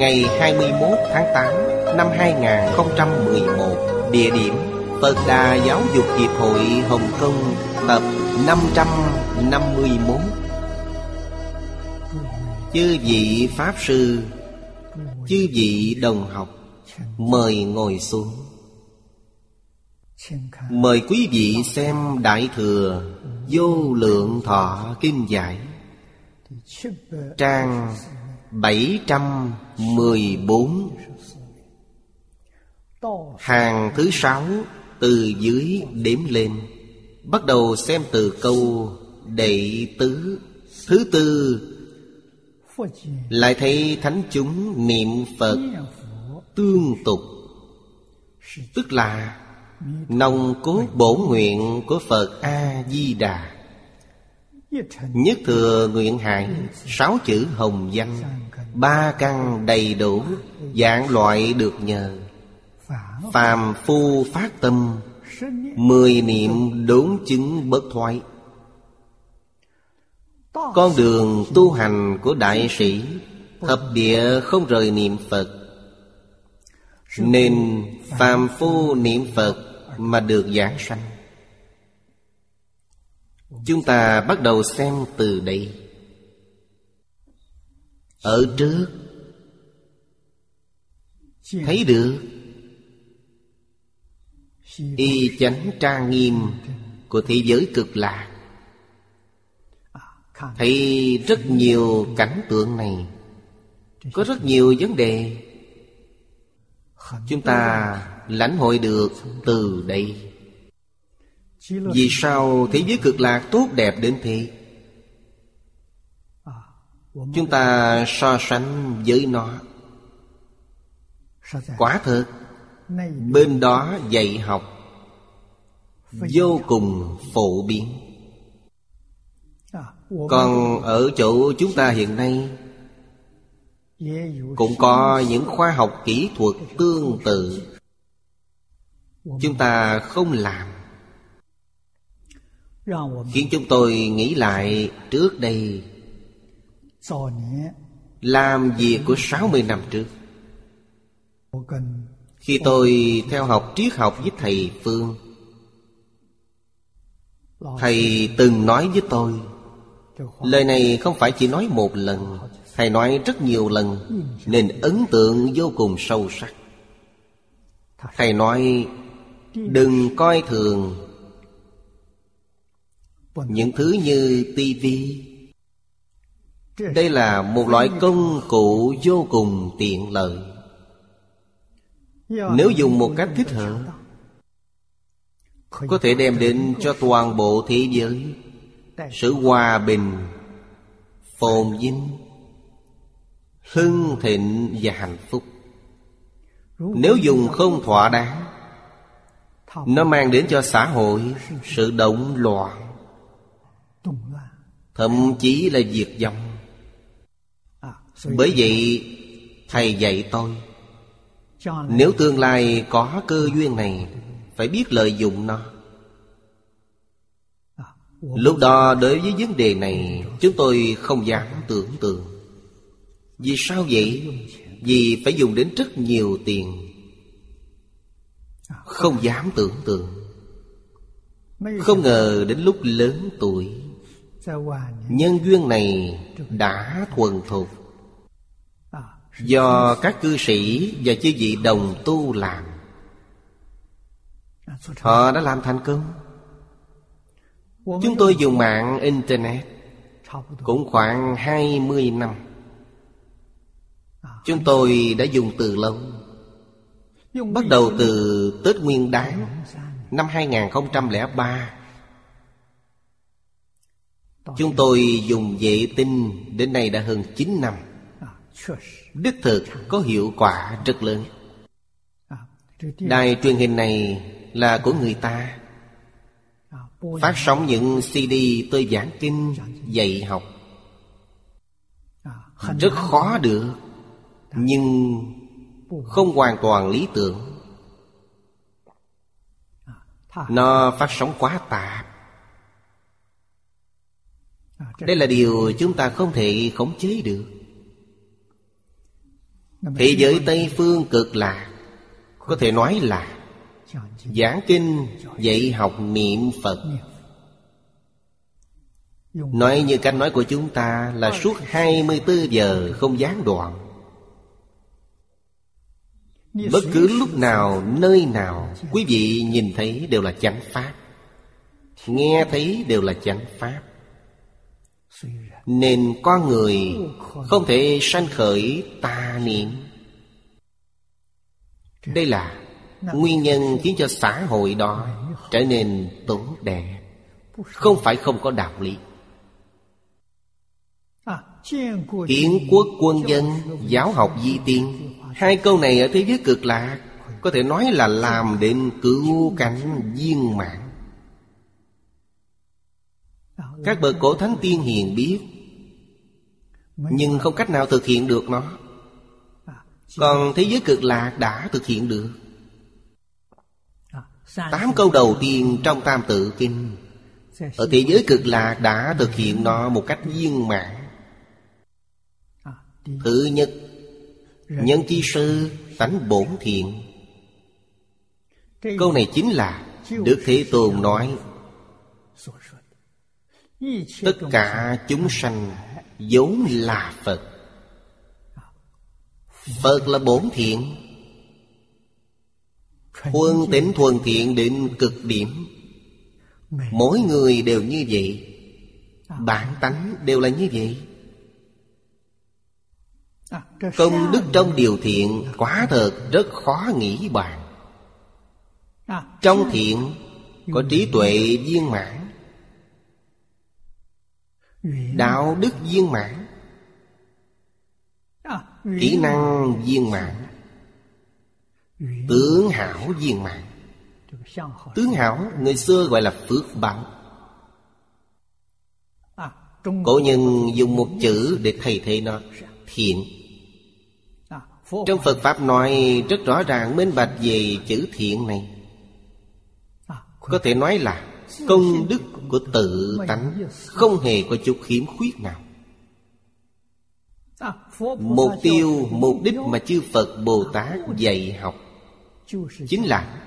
Ngày 21 tháng 8 năm 2011 Địa điểm Phật Đà Giáo dục Hiệp hội Hồng Kông, Tập 551 Chư vị Pháp Sư, Chư vị đồng học, Mời ngồi xuống. Mời quý vị xem Đại Thừa Vô Lượng Thọ Kinh Giải, Trang 714 Hàng thứ sáu từ dưới đếm lên. Bắt đầu xem từ câu đệ tứ. Thứ tư, Lại thấy thánh chúng niệm Phật tương tục. Tức là Nồng cốt bổ nguyện của Phật A-di-đà Nhất thừa nguyện hại Sáu chữ hồng danh, Ba căn đầy đủ, Dạng loại được nhờ. Phàm phu phát tâm, Mười niệm đốn chứng bất thoái. Con đường tu hành của đại sĩ, Thập địa không rời niệm Phật. Nên phàm phu niệm Phật Mà được giảng sanh. Chúng ta bắt đầu xem từ đây. Ở trước. Thấy được. Y chánh trang nghiêm Của thế giới cực lạc Thấy rất nhiều cảnh tượng này. Có rất nhiều vấn đề. Chúng ta lãnh hội được từ đây. Vì sao thế giới cực lạc tốt đẹp đến thế? Chúng ta so sánh với nó. Quả thật Bên đó dạy học Vô cùng phổ biến. Còn ở chỗ chúng ta hiện nay Cũng có những khoa học kỹ thuật tương tự. Chúng ta không làm Khiến chúng tôi nghĩ lại trước đây. Làm việc của 60 năm trước. Khi tôi theo học triết học với thầy Phương, Thầy từng nói với tôi, Lời này không phải chỉ nói một lần, Thầy nói rất nhiều lần, Nên ấn tượng vô cùng sâu sắc. Thầy nói, Đừng coi thường những thứ như tivi. Đây là một loại công cụ vô cùng tiện lợi. Nếu dùng một cách thích hợp Có thể đem đến cho toàn bộ thế giới Sự hòa bình Phồn vinh Hưng thịnh và hạnh phúc. Nếu dùng không thỏa đáng Nó mang đến cho xã hội Sự động loạn Thậm chí là diệt vong. Bởi vậy, Thầy dạy tôi, Nếu tương lai có cơ duyên này, Phải biết lợi dụng nó. Lúc đó đối với vấn đề này, Chúng tôi không dám tưởng tượng. Vì sao vậy? Vì phải dùng đến rất nhiều tiền. Không dám tưởng tượng. Không ngờ đến lúc lớn tuổi. Nhân duyên này đã thuần thục. Do các cư sĩ và chư vị đồng tu làm. Họ đã làm thành công. Chúng tôi dùng mạng Internet Cũng khoảng 20 năm. Chúng tôi đã dùng từ lâu. Bắt đầu từ Tết Nguyên Đán Năm 2003 Chúng tôi dùng vệ tinh Đến nay đã hơn 9 năm. Đích thực có hiệu quả rất lớn. Đài truyền hình này là của người ta. Phát sóng những CD tôi giảng kinh dạy học. Rất khó được Nhưng không hoàn toàn lý tưởng. Nó phát sóng quá tạp Đây là điều chúng ta không thể khống chế được. Thế giới Tây Phương cực lạc Có thể nói là Giảng kinh dạy học niệm Phật. Nói như cách nói của chúng ta là suốt 24 giờ không gián đoạn. Bất cứ lúc nào, nơi nào Quý vị nhìn thấy đều là chánh Pháp. Nghe thấy đều là chánh Pháp nên con người không thể sanh khởi tà niệm Đây là Nguyên nhân khiến cho xã hội đó Trở nên tốt đẹp Không phải không có đạo lý Kiến quốc quân dân, Giáo học di tiên, Hai câu này ở thế giới cực lạc Có thể nói là làm đến cứu cánh viên mạng. Các bậc cổ thánh tiên hiền biết Nhưng không cách nào thực hiện được nó. Còn thế giới cực lạc đã thực hiện được. Tám câu đầu tiên trong Tam Tự Kinh. Ở thế giới cực lạc đã thực hiện nó một cách viên mãn. Thứ nhất Nhân chi sư tánh bổn thiện. Câu này chính là Đức Thế Tôn nói Tất cả chúng sanh vốn là Phật. Phật là bổn thiện. Huân tính thuần thiện đến cực điểm. Mỗi người đều như vậy. Bản tánh đều là như vậy. Công đức trong điều thiện quá thật rất khó nghĩ bàn. Trong thiện Có trí tuệ viên mãn. Đạo đức viên mãn. Kỹ năng viên mãn. Tướng hảo viên mãn. Tướng hảo, người xưa gọi là phước báo. Cổ nhân dùng một chữ để thay thế nó, Thiện. Trong Phật Pháp nói rất rõ ràng, minh bạch về chữ thiện này. Có thể nói là Công đức của tự tánh Không hề có chút khiếm khuyết nào. Mục tiêu, mục đích mà chư Phật Bồ Tát dạy học Chính là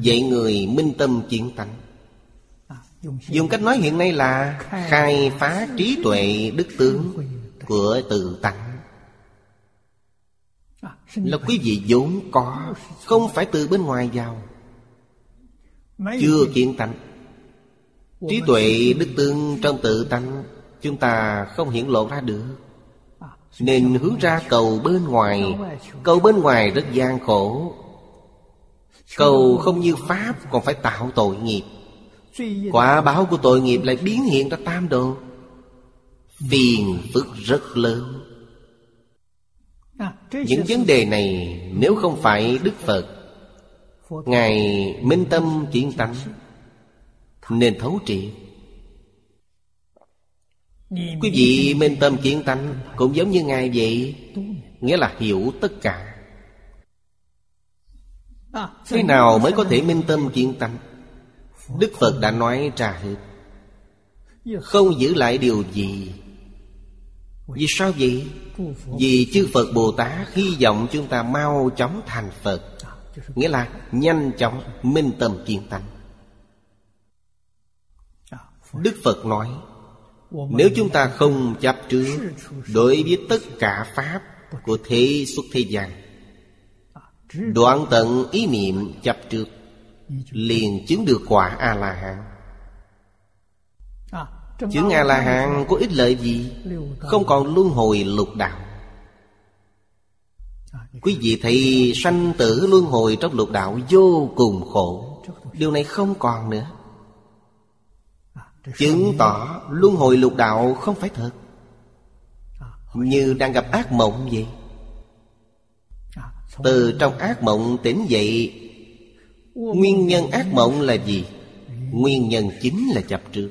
dạy người minh tâm kiến tánh. Dùng cách nói hiện nay là Khai phá trí tuệ đức tướng Của tự tánh. Là quý vị vốn có Không phải từ bên ngoài vào Chưa kiến tánh. Trí tuệ đức tương trong tự tánh Chúng ta không hiển lộ ra được. Nên hướng ra cầu bên ngoài. Cầu bên ngoài rất gian khổ. Cầu không như Pháp còn phải tạo tội nghiệp. Quả báo của tội nghiệp lại biến hiện ra tam đồ. Phiền phức rất lớn. Những vấn đề này nếu không phải Đức Phật Ngài minh tâm kiến tánh nên thấu triệt. Quý vị minh tâm kiến tánh Cũng giống như Ngài vậy, Nghĩa là hiểu tất cả. Thế nào mới có thể minh tâm kiến tánh? Đức Phật đã nói ra hết. Không giữ lại điều gì. Vì sao vậy? Vì chư Phật Bồ Tát hy vọng chúng ta mau chóng thành Phật, Nghĩa là nhanh chóng minh tâm kiến tánh. Đức Phật nói, Nếu chúng ta không chấp trước Đối với tất cả Pháp Của thế xuất thế gian Đoạn tận ý niệm chấp trước, Liền chứng được quả A-la-hán. Chứng A-la-hán có ích lợi gì? Không còn luân hồi lục đạo. Quý vị thấy sanh tử luân hồi trong lục đạo vô cùng khổ. Điều này không còn nữa. Chứng tỏ luân hồi lục đạo không phải thật. Như đang gặp ác mộng vậy. Từ trong ác mộng tỉnh dậy, Nguyên nhân ác mộng là gì? Nguyên nhân chính là chấp trước.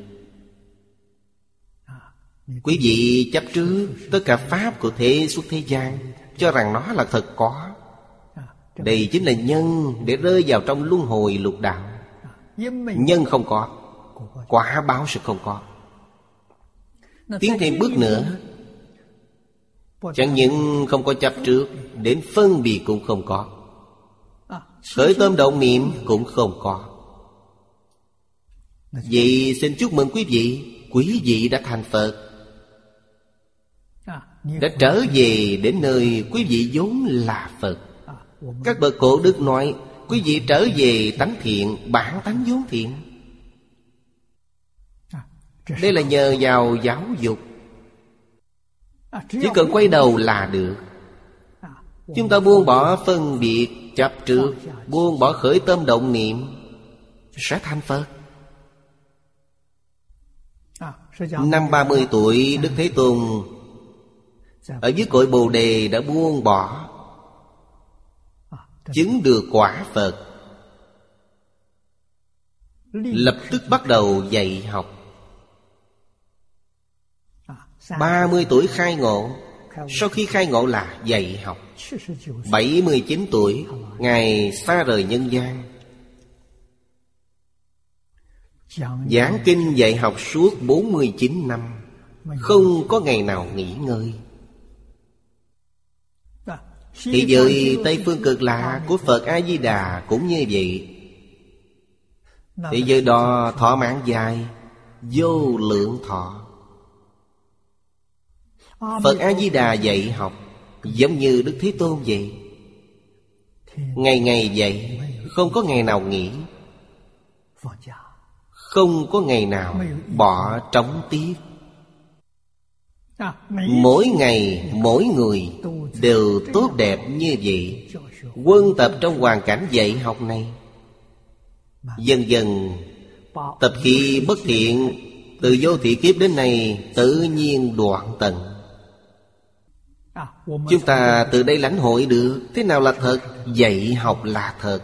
Quý vị chấp trước Tất cả Pháp của thế xuất thế gian, Cho rằng nó là thật có. Đây chính là nhân Để rơi vào trong luân hồi lục đạo. Nhân không có. Quả báo sẽ không có. Tiến thêm bước nữa. Chẳng những không có chấp trước Đến phân biệt cũng không có. Khởi tâm động niệm cũng không có. Vậy xin chúc mừng quý vị. Quý vị đã thành Phật. Đã trở về đến nơi quý vị vốn là Phật. Các bậc cổ đức nói Quý vị trở về tánh thiện Bản tánh vốn thiện đây là nhờ vào giáo dục. Chỉ cần quay đầu là được. Chúng ta buông bỏ phân biệt, chấp trước, Buông bỏ khởi tâm động niệm, Sẽ thành Phật. Năm 30 tuổi, Đức Thế Tôn Ở dưới cội Bồ Đề đã buông bỏ, Chứng được quả Phật. Lập tức bắt đầu dạy học. 30 tuổi khai ngộ. Sau khi khai ngộ là dạy học. 79 tuổi Ngài xa rời nhân gian. Giảng kinh dạy học suốt 49 năm. Không có ngày nào nghỉ ngơi. Thế giới Tây Phương cực lạ của Phật A-di-đà cũng như vậy. Thế giới đó thọ mạng dài Vô lượng thọ Phật A-di-đà dạy học Giống như Đức Thế Tôn vậy. Ngày ngày dạy, Không có ngày nào nghỉ. Không có ngày nào bỏ trống tiếc. Mỗi ngày, mỗi người Đều tốt đẹp như vậy. Quân tập trong hoàn cảnh dạy học này. Dần dần, Tập khi bất thiện, Từ vô thị kiếp đến nay Tự nhiên đoạn tận. Chúng ta từ đây lãnh hội được. Thế nào là thật? Dạy học là thật.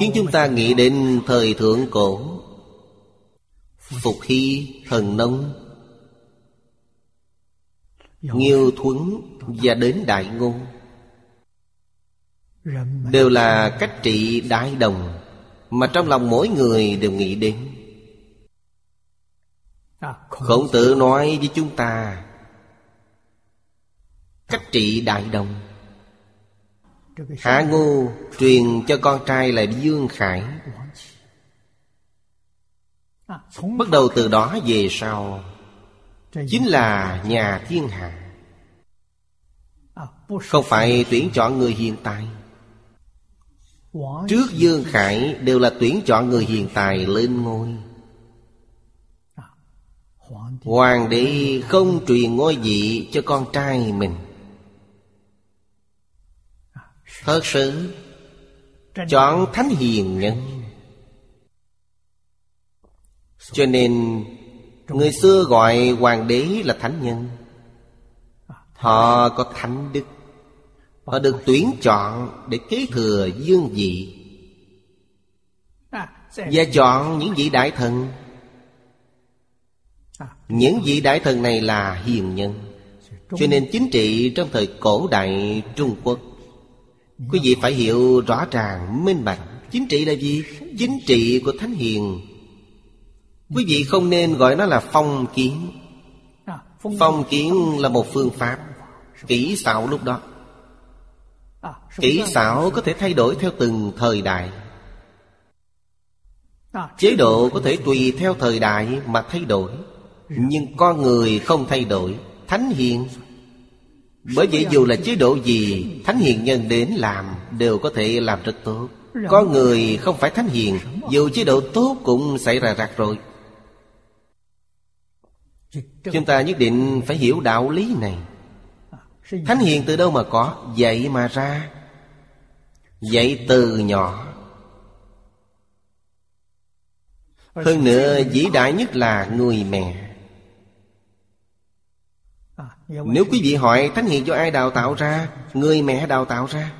Khiến chúng ta nghĩ đến thời thượng cổ. Phục Hy, Thần Nông. Nghiêu Thuấn và đến Đại Ngôn. Đều là cách trị đại đồng Mà trong lòng mỗi người đều nghĩ đến. Khổng tử nói với chúng ta Cách trị đại đồng. Hạ Ngô truyền cho con trai là Dương Khải. Bắt đầu từ đó về sau Chính là nhà thiên hạ. Không phải tuyển chọn người hiện tại. Trước Dương Khải đều là tuyển chọn người hiện tại lên ngôi. Hoàng đế không truyền ngôi vị cho con trai mình Thật sự Chọn thánh hiền nhân. Cho nên Người xưa gọi hoàng đế là thánh nhân. Họ có thánh đức. Họ được tuyển chọn để kế thừa dương vị Và chọn những vị đại thần. Những vị đại thần này là hiền nhân. Cho nên chính trị trong thời cổ đại Trung Quốc Quý vị phải hiểu rõ ràng, minh bạch. Chính trị là gì? Chính trị của Thánh Hiền. Quý vị không nên gọi nó là phong kiến. Phong kiến là một phương pháp Kỹ xảo lúc đó. Kỹ xảo có thể thay đổi theo từng thời đại. Chế độ có thể tùy theo thời đại mà thay đổi. Nhưng con người không thay đổi. Thánh hiền bởi vậy dù là chế độ gì, Thánh hiền nhân đến làm Đều có thể làm rất tốt. Có người không phải thánh hiền, Dù chế độ tốt cũng xảy ra rạc rồi Chúng ta nhất định phải hiểu đạo lý này. Thánh hiền từ đâu mà có? Dạy mà ra. Dạy từ nhỏ. Hơn nữa vĩ đại nhất là người mẹ. Nếu quý vị hỏi Thánh hiền do ai đào tạo ra Người mẹ đào tạo ra?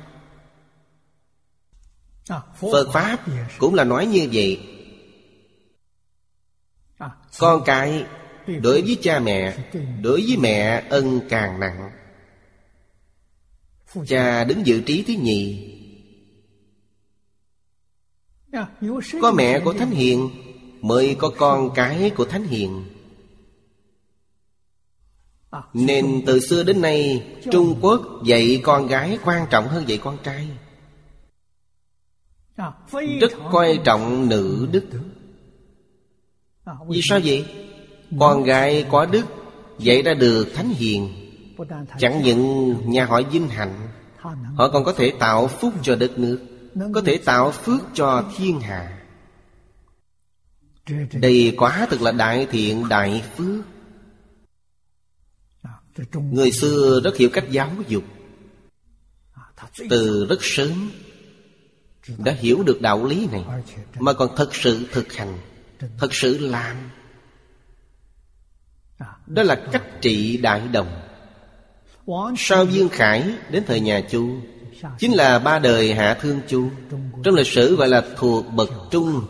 Phật Pháp cũng là nói như vậy. Con cái Đối với cha mẹ Đối với mẹ ân càng nặng. Cha đứng dự trí thứ nhì. Có mẹ của Thánh Hiền Mới có con cái của Thánh Hiền Nên từ xưa đến nay Trung Quốc dạy con gái quan trọng hơn dạy con trai. Rất coi trọng nữ đức. Vì sao vậy? Con gái có đức Dạy ra được thánh hiền. Chẳng những nhà họ vinh hạnh Họ còn có thể tạo phúc cho đất nước Có thể tạo phước cho thiên hạ. Đây quá thực là đại thiện đại phước Người xưa rất hiểu cách giáo dục. Từ rất sớm Đã hiểu được đạo lý này Mà còn thật sự thực hành Thật sự làm. Đó là cách trị đại đồng. Sau Dương Khải đến thời nhà Chu? Chính là ba đời Hạ Thương Chu. Trong lịch sử gọi là thuộc bậc trung.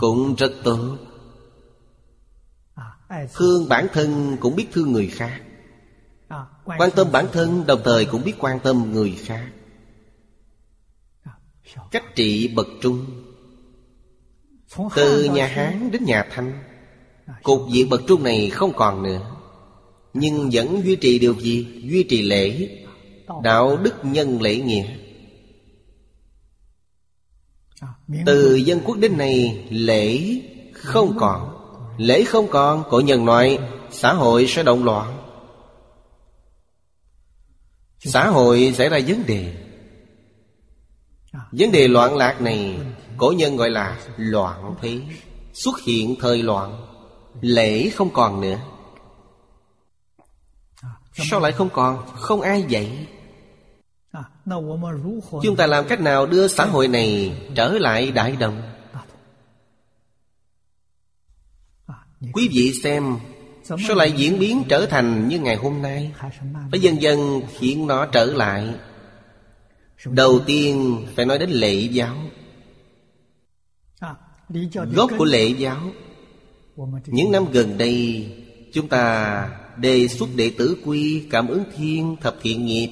Cũng rất tốt Thương bản thân cũng biết thương người khác. Quan tâm bản thân, đồng thời cũng biết quan tâm người khác. Cách trị bậc trung. Từ nhà Hán đến nhà Thanh, Cục diện bậc trung này không còn nữa. Nhưng vẫn duy trì điều gì? Duy trì lễ, Đạo đức nhân lễ nghĩa. Từ dân quốc đến nay, Lễ không còn. Lễ không còn, Cổ nhân nói, Xã hội sẽ động loạn. Xã hội xảy ra vấn đề. Vấn đề loạn lạc này, Cổ nhân gọi là loạn thế, Xuất hiện thời loạn, Lễ không còn nữa. Sao lại không còn? Không ai dạy. Chúng ta làm cách nào đưa xã hội này Trở lại đại đồng? Quý vị xem Sao lại diễn biến trở thành như ngày hôm nay? Phải dần dần khiến nó trở lại. Đầu tiên phải nói đến lễ giáo. Gốc của lễ giáo. Những năm gần đây Chúng ta đề xuất đệ tử quy Cảm ứng thiên thập thiện nghiệp.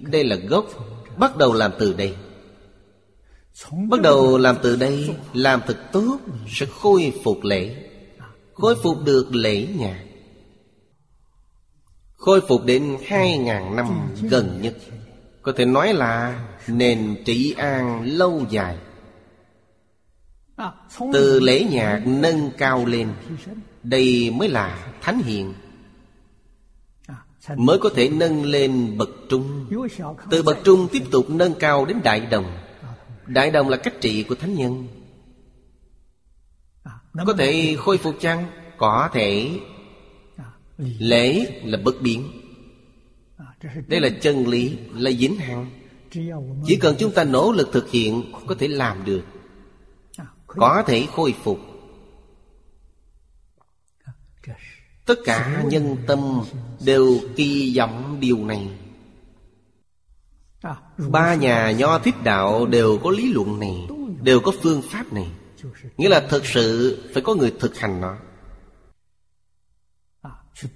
Đây là gốc Bắt đầu làm từ đây. Bắt đầu làm từ đây Làm thật tốt Sẽ khôi phục lễ Khôi phục được lễ nhạc Khôi phục đến hai ngàn năm gần nhất. Có thể nói là Nền trị an lâu dài. Từ lễ nhạc nâng cao lên, đây mới là thánh hiền. Mới có thể nâng lên bậc trung. Từ bậc trung tiếp tục nâng cao đến đại đồng. Đại đồng là cách trị của thánh nhân có thể khôi phục chăng? Có thể. Lễ là bất biến. Đây là chân lý là vĩnh hằng. chỉ cần chúng ta nỗ lực thực hiện có thể làm được. Có thể khôi phục. Tất cả nhân tâm đều kỳ vọng điều này. Ba nhà nho thuyết đạo đều có lý luận này đều có phương pháp này nghĩa là thực sự phải có người thực hành nó,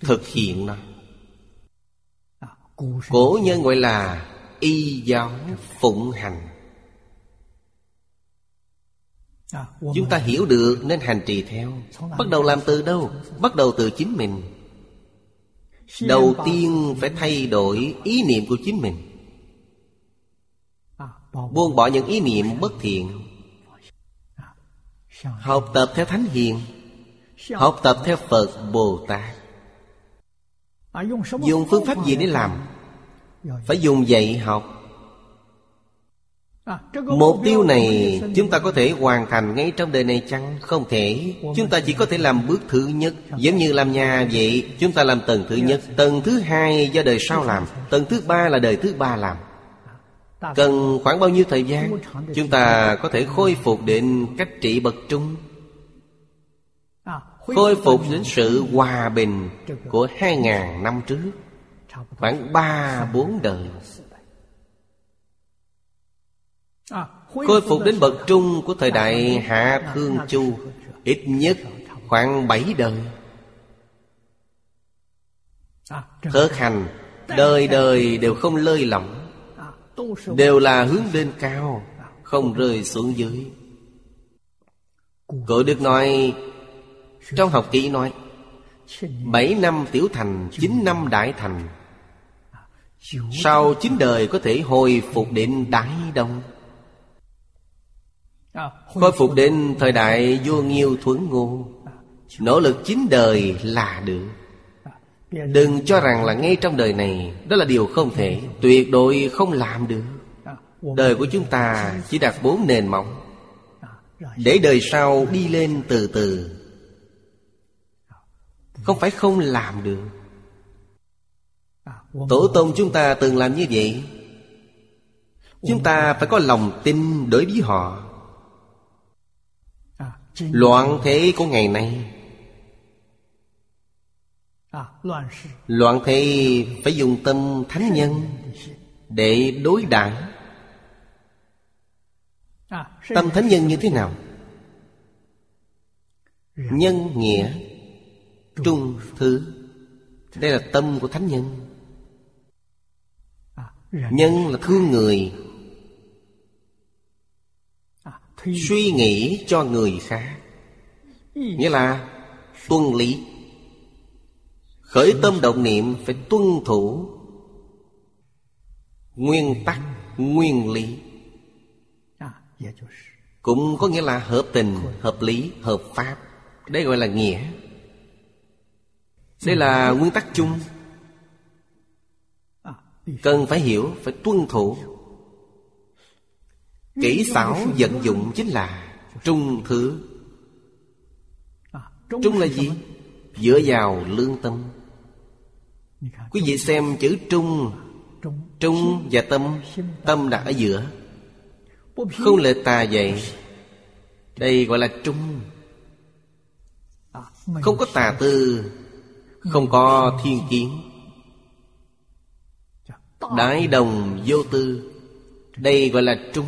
thực hiện nó. Cổ nhân gọi là y giáo phụng hành. Chúng ta hiểu được nên hành trì theo. Bắt đầu làm từ đâu? Bắt đầu từ chính mình. Đầu tiên phải thay đổi ý niệm của chính mình. Buông bỏ những ý niệm bất thiện. Học tập theo Thánh Hiền, Học tập theo Phật Bồ Tát. Dùng phương pháp gì để làm? Phải dùng dạy học. Mục tiêu này chúng ta có thể hoàn thành ngay trong đời này chăng? Không thể. Chúng ta chỉ có thể làm bước thứ nhất. Giống như làm nhà vậy, Chúng ta làm tầng thứ nhất. Tầng thứ hai do đời sau làm, Tầng thứ ba là đời thứ ba làm. Cần khoảng bao nhiêu thời gian Chúng ta có thể khôi phục đến cách trị bậc trung? Khôi phục đến sự hòa bình Của hai ngàn năm trước, Khoảng ba, bốn đời. Khôi phục đến bậc trung của thời đại Hạ Thương Chu, Ít nhất khoảng bảy đời. Thực hành, Đời đời đều không lơi lỏng. Đều là hướng lên cao Không rơi xuống dưới. Cổ Đức nói Trong học kỹ nói Bảy năm tiểu thành Chín năm đại thành. Sau chín đời có thể hồi phục đến Đại Đông. Khôi phục đến thời đại vua nghiêu thuấn ngô Nỗ lực chín đời là được Đừng cho rằng là ngay trong đời này, Đó là điều không thể, Tuyệt đối không làm được. Đời của chúng ta chỉ đặt bốn nền móng. Để đời sau đi lên từ từ, Không phải không làm được. Tổ tông chúng ta từng làm như vậy. Chúng ta phải có lòng tin đối với họ. Loạn thế của ngày nay Loạn thế phải dùng tâm thánh nhân Để đối đãi. Tâm thánh nhân như thế nào? Nhân nghĩa Trung thứ. Đây là tâm của thánh nhân. Nhân là thương người. Suy nghĩ cho người khác. Nghĩa là tuân lý Khởi tâm động niệm phải tuân thủ. Nguyên tắc, nguyên lý. Cũng có nghĩa là hợp tình, hợp lý, hợp pháp. Đây gọi là nghĩa. Đây là nguyên tắc chung. Cần phải hiểu, phải tuân thủ. Kỹ xảo vận dụng chính là Trung thứ. Trung là gì? Dựa vào lương tâm Quý vị xem chữ trung. Trung và tâm. Tâm đặt ở giữa. Không lệ tà vậy. Đây gọi là trung. Không có tà tư. Không có thiên kiến. Đại đồng vô tư. Đây gọi là trung.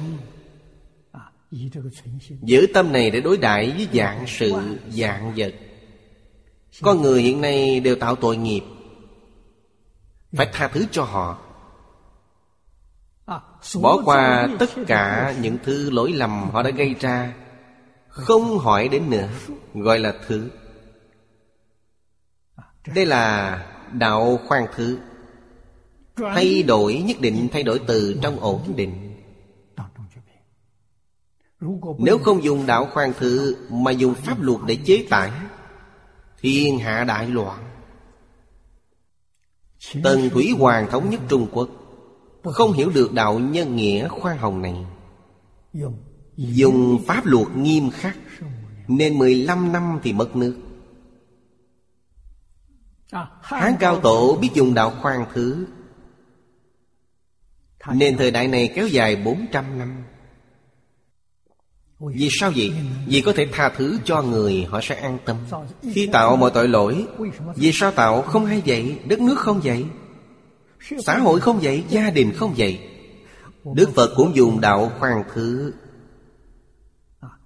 Giữ tâm này để đối đãi với dạng sự dạng vật. Con người hiện nay đều tạo tội nghiệp. Phải tha thứ cho họ. Bỏ qua tất cả những thứ lỗi lầm họ đã gây ra. Không hỏi đến nữa Gọi là thứ. Đây là đạo khoan thứ. Thay đổi nhất định thay đổi từ trong ổn định. Nếu không dùng đạo khoan thứ Mà dùng pháp luật để chế tải Thiên hạ đại loạn Tần Thủy Hoàng thống nhất Trung Quốc. Không hiểu được đạo nhân nghĩa khoan hồng này. Dùng pháp luật nghiêm khắc Nên 15 năm thì mất nước. Hán Cao Tổ biết dùng đạo khoan thứ. Nên thời đại này kéo dài 400 năm vì sao vậy? Vì có thể tha thứ cho người Họ sẽ an tâm. Khi tạo mọi tội lỗi Vì sao tạo không hay vậy? Đất nước không vậy? Xã hội không vậy? Gia đình không vậy? Đức Phật cũng dùng đạo khoan thứ.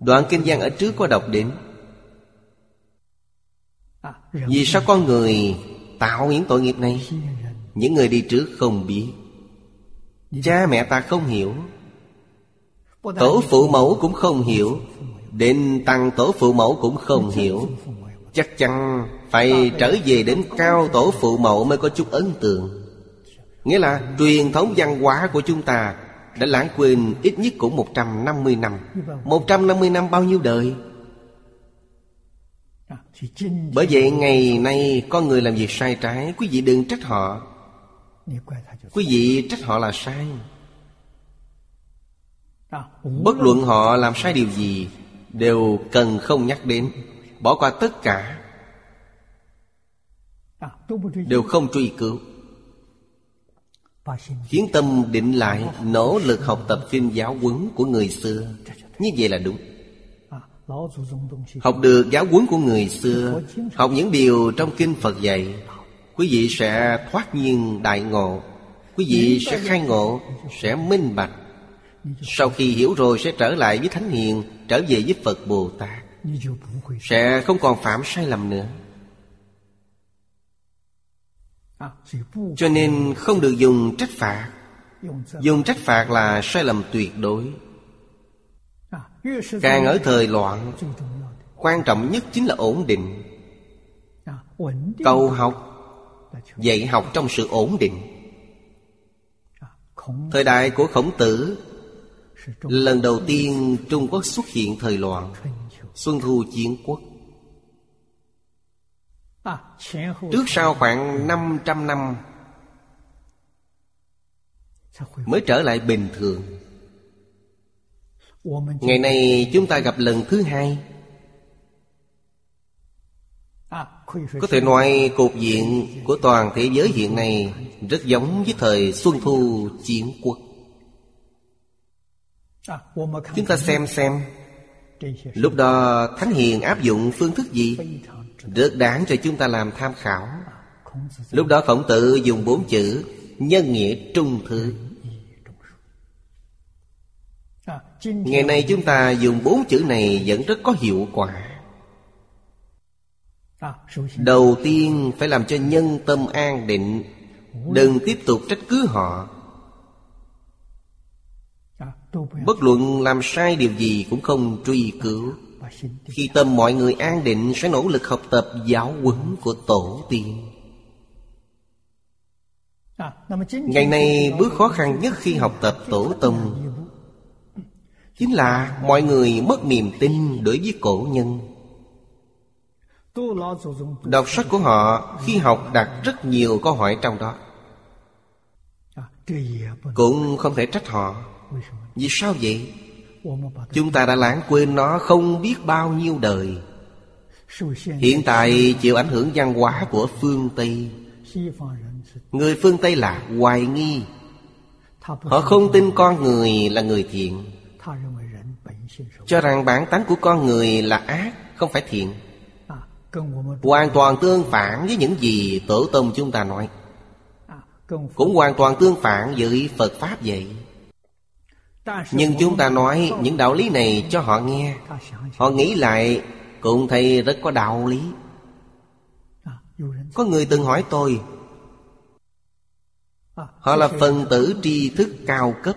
Đoạn Kinh văn ở trước có đọc đến. Vì sao con người tạo những tội nghiệp này? Những người đi trước không biết. Cha mẹ ta không hiểu Tổ phụ mẫu cũng không hiểu. Định tăng tổ phụ mẫu cũng không hiểu. Chắc chắn phải trở về đến cao tổ phụ mẫu mới có chút ấn tượng. Nghĩa là truyền thống văn hóa của chúng ta Đã lãng quên ít nhất cũng 150 năm 150 năm. Bao nhiêu đời? Bởi vậy ngày nay con người làm việc sai trái Quý vị đừng trách họ. Quý vị trách họ là sai. Bất luận họ làm sai điều gì Đều cần không nhắc đến Bỏ qua tất cả. Đều không truy cứu. Khiến tâm định lại Nỗ lực học tập kinh giáo quấn của người xưa. Như vậy là đúng. Học được giáo quấn của người xưa Học những điều trong kinh Phật dạy Quý vị sẽ thoát nhiên đại ngộ Quý vị sẽ khai ngộ Sẽ minh bạch sau khi hiểu rồi sẽ trở lại với thánh hiền, trở về với phật bồ tát. Sẽ không còn phạm sai lầm nữa. Cho nên không được dùng trách phạt. Dùng trách phạt là sai lầm tuyệt đối. Càng ở thời loạn, quan trọng nhất chính là ổn định. Cầu học, dạy học trong sự ổn định. Thời đại của khổng tử Lần đầu tiên Trung Quốc xuất hiện thời loạn. Xuân thu chiến quốc. Trước sau khoảng 500 năm Mới trở lại bình thường. Ngày nay chúng ta gặp lần thứ hai. Có thể nói cục diện của toàn thế giới hiện nay Rất giống với thời Xuân Thu Chiến Quốc chúng ta xem xem lúc đó thánh hiền áp dụng phương thức gì rất đáng cho chúng ta làm tham khảo. Lúc đó khổng tử dùng bốn chữ nhân nghĩa trung thứ. Ngày nay chúng ta dùng bốn chữ này vẫn rất có hiệu quả. Đầu tiên phải làm cho nhân tâm an định đừng tiếp tục trách cứ họ. Bất luận làm sai điều gì cũng không truy cứu. Khi tâm mọi người an định, sẽ nỗ lực học tập giáo huấn của Tổ tiên. Ngày nay bước khó khăn nhất khi học tập Tổ Tông Chính là mọi người mất niềm tin đối với cổ nhân. Đọc sách của họ khi học đặt rất nhiều câu hỏi trong đó. Cũng không thể trách họ. Vì sao vậy? Chúng ta đã lãng quên nó không biết bao nhiêu đời. Hiện tại chịu ảnh hưởng văn hóa của phương Tây. Người phương Tây là hoài nghi. Họ không tin con người là người thiện. Cho rằng bản tánh của con người là ác, Không phải thiện. Hoàn toàn tương phản với những gì Tổ tông chúng ta nói. Cũng hoàn toàn tương phản với Phật Pháp vậy nhưng chúng ta nói những đạo lý này cho họ nghe. Họ nghĩ lại, cũng thấy rất có đạo lý. Có người từng hỏi tôi, họ là phần tử tri thức cao cấp.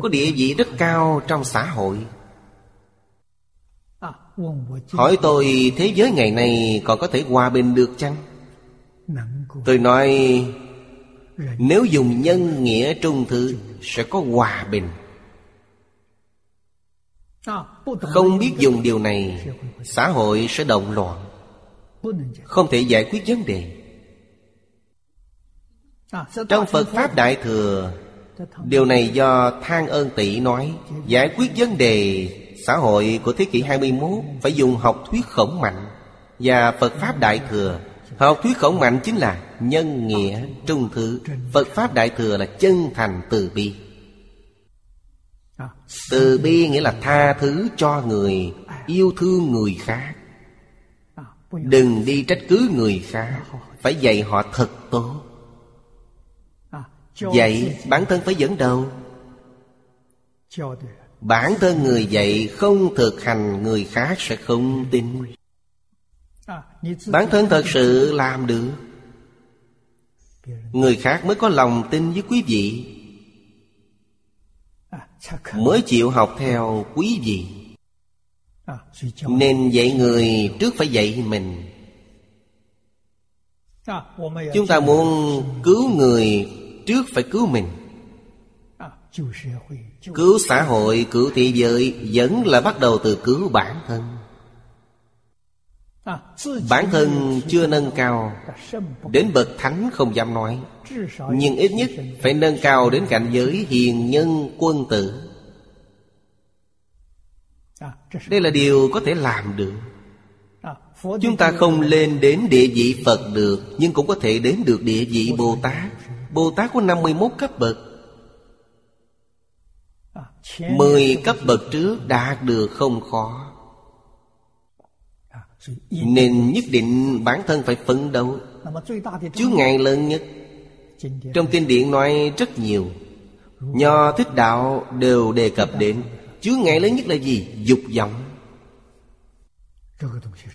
Có địa vị rất cao trong xã hội. Hỏi tôi, thế giới ngày nay còn có thể hòa bình được chăng? Tôi nói nếu dùng nhân nghĩa trung thư, sẽ có hòa bình. Không biết dùng điều này, xã hội sẽ động loạn. Không thể giải quyết vấn đề. Trong phật pháp đại thừa, điều này do than ơn tỷ nói, giải quyết vấn đề, xã hội của thế kỷ 21 phải dùng học thuyết khổng mạnh và phật pháp đại thừa Học thuyết khổng mạnh chính là Nhân nghĩa trung thứ. Phật Pháp Đại Thừa là chân thành từ bi. Từ bi nghĩa là tha thứ cho người, Yêu thương người khác. Đừng đi trách cứ người khác, Phải dạy họ thật tốt. Dạy bản thân phải dẫn đầu. Bản thân người dạy không thực hành, Người khác sẽ không tin bản thân thật sự làm được. Người khác mới có lòng tin với quý vị. Mới chịu học theo quý vị. Nên dạy người trước phải dạy mình. Chúng ta muốn cứu người trước phải cứu mình. Cứu xã hội cứu thế giới vẫn là bắt đầu từ cứu bản thân. Bản thân chưa nâng cao, Đến bậc thánh không dám nói. Nhưng ít nhất phải nâng cao đến cảnh giới hiền nhân quân tử. Đây là điều có thể làm được. Chúng ta không lên đến địa vị Phật được, Nhưng cũng có thể đến được địa vị Bồ Tát. Bồ Tát có 51 cấp bậc. Mười cấp bậc trước đạt được không khó nên nhất định bản thân phải phấn đấu. Chướng ngại lớn nhất. Trong kinh điển nói rất nhiều. Nho thích đạo đều đề cập đến. Chướng ngại lớn nhất là gì? Dục vọng.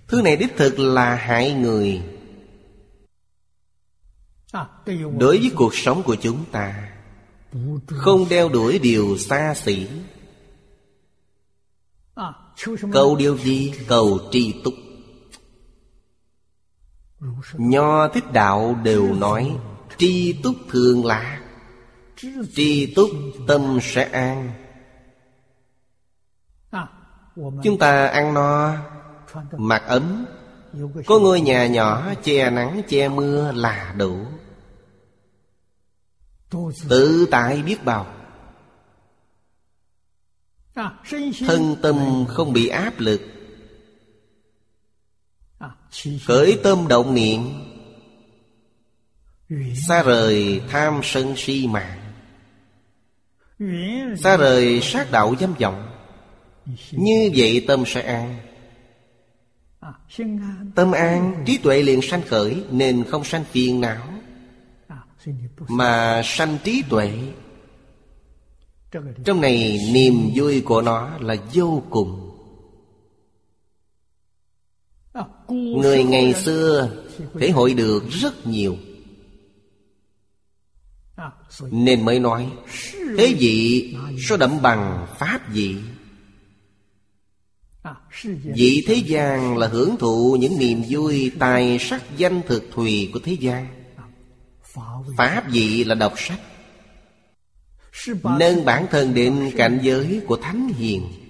Thứ này đích thực là hại người. Đối với cuộc sống của chúng ta. Không đeo đuổi điều xa xỉ. Cầu điều gì? Cầu tri túc. Nho thích đạo đều nói, Tri túc thường là, Tri túc tâm sẽ an. Chúng ta ăn no, Mặc ấm. Có ngôi nhà nhỏ che nắng, che mưa là đủ. Tự tại biết bao. Thân tâm không bị áp lực. Cởi tâm động niệm Xa rời tham sân si mạng Xa rời sát đạo dâm vọng. Như vậy tâm sẽ an Tâm an trí tuệ liền sanh khởi, Nên không sanh phiền não, Mà sanh trí tuệ. Trong này niềm vui của nó là vô cùng. Người ngày xưa thể hội được rất nhiều. Nên mới nói, Thế vị số đậm bằng Pháp vị? Vị thế gian là hưởng thụ những niềm vui Tài sắc danh thực thùy của thế gian. Pháp vị là đọc sách, Nâng bản thân đến cảnh giới của Thánh Hiền.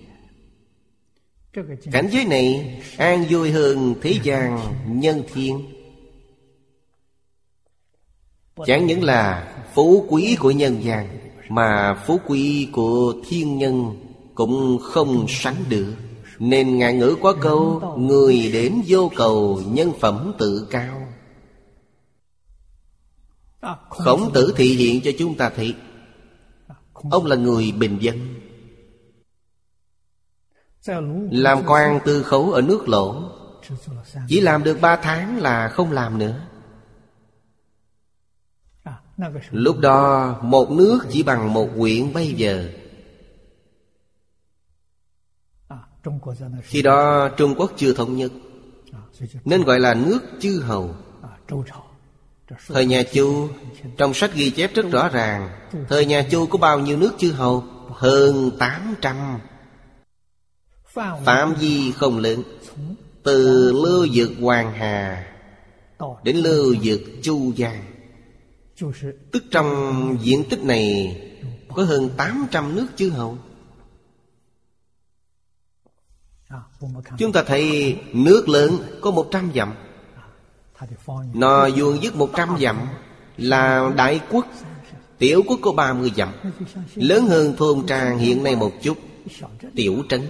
Cảnh giới này an vui hơn thế gian nhân thiên. Chẳng những là phú quý của nhân gian, Mà phú quý của thiên nhân cũng không sánh được. Nên ngạn ngữ có câu, Người đến vô cầu nhân phẩm tự cao. Khổng tử thị hiện cho chúng ta thấy, Ông là người bình dân. Làm quan tư khấu ở nước lỗ. Chỉ làm được ba tháng là không làm nữa. Lúc đó, một nước chỉ bằng một quyển bây giờ. Khi đó, Trung Quốc chưa thống nhất, Nên gọi là nước chư hầu. Thời nhà Chu, Trong sách ghi chép rất rõ ràng, Thời nhà Chu có bao nhiêu nước chư hầu? Hơn 800 Phạm vi không lớn Từ lưu vực Hoàng Hà Đến lưu vực Chu Giang. Tức trong diện tích này Có hơn 800 nước chư hầu. Chúng ta thấy nước lớn có 100 dặm. Nó vuông dứt 100 dặm Là đại quốc Tiểu quốc có 30 dặm. Lớn hơn thôn trang hiện nay một chút. Tiểu trấn.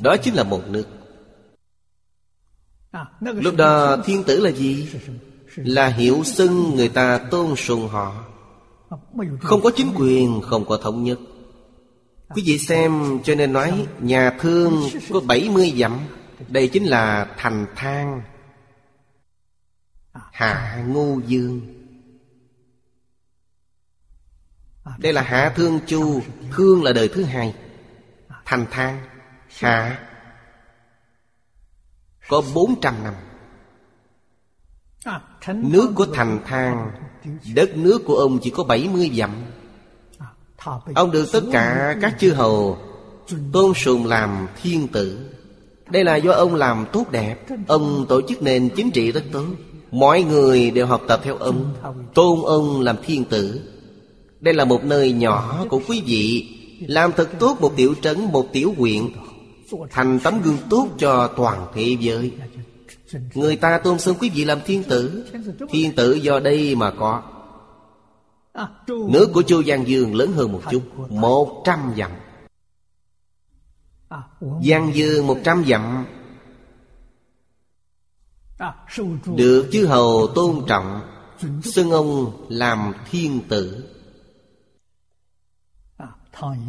Đó chính là một nước. Lúc đó thiên tử là gì? Là hiểu xưng người ta tôn sùng họ. Không có chính quyền, không có thống nhất. Quý vị xem cho nên nói Nhà thương có 70 dặm. Đây chính là thành thang. Hạ Ngô Dương. Đây là Hạ Thương Chu Thương là đời thứ hai. Thành thang hạ có 400 năm. Nước của thành thang Đất nước của ông chỉ có 70 dặm. Ông được tất cả các chư hầu Tôn sùng làm thiên tử. Đây là do ông làm tốt đẹp. Ông tổ chức nền chính trị rất tốt. Mọi người đều học tập theo ông Tôn ông làm thiên tử. Đây là một nơi nhỏ của quý vị Làm thật tốt một tiểu trấn, một tiểu huyện. Thành tấm gương tốt cho toàn thế giới. Người ta tôn xưng quý vị làm thiên tử. Thiên tử do đây mà có. Nước của Chu Giang Dương lớn hơn một chút, Một trăm dặm. Giang Dương một trăm dặm. Được chư hầu tôn trọng, Xưng ông làm thiên tử.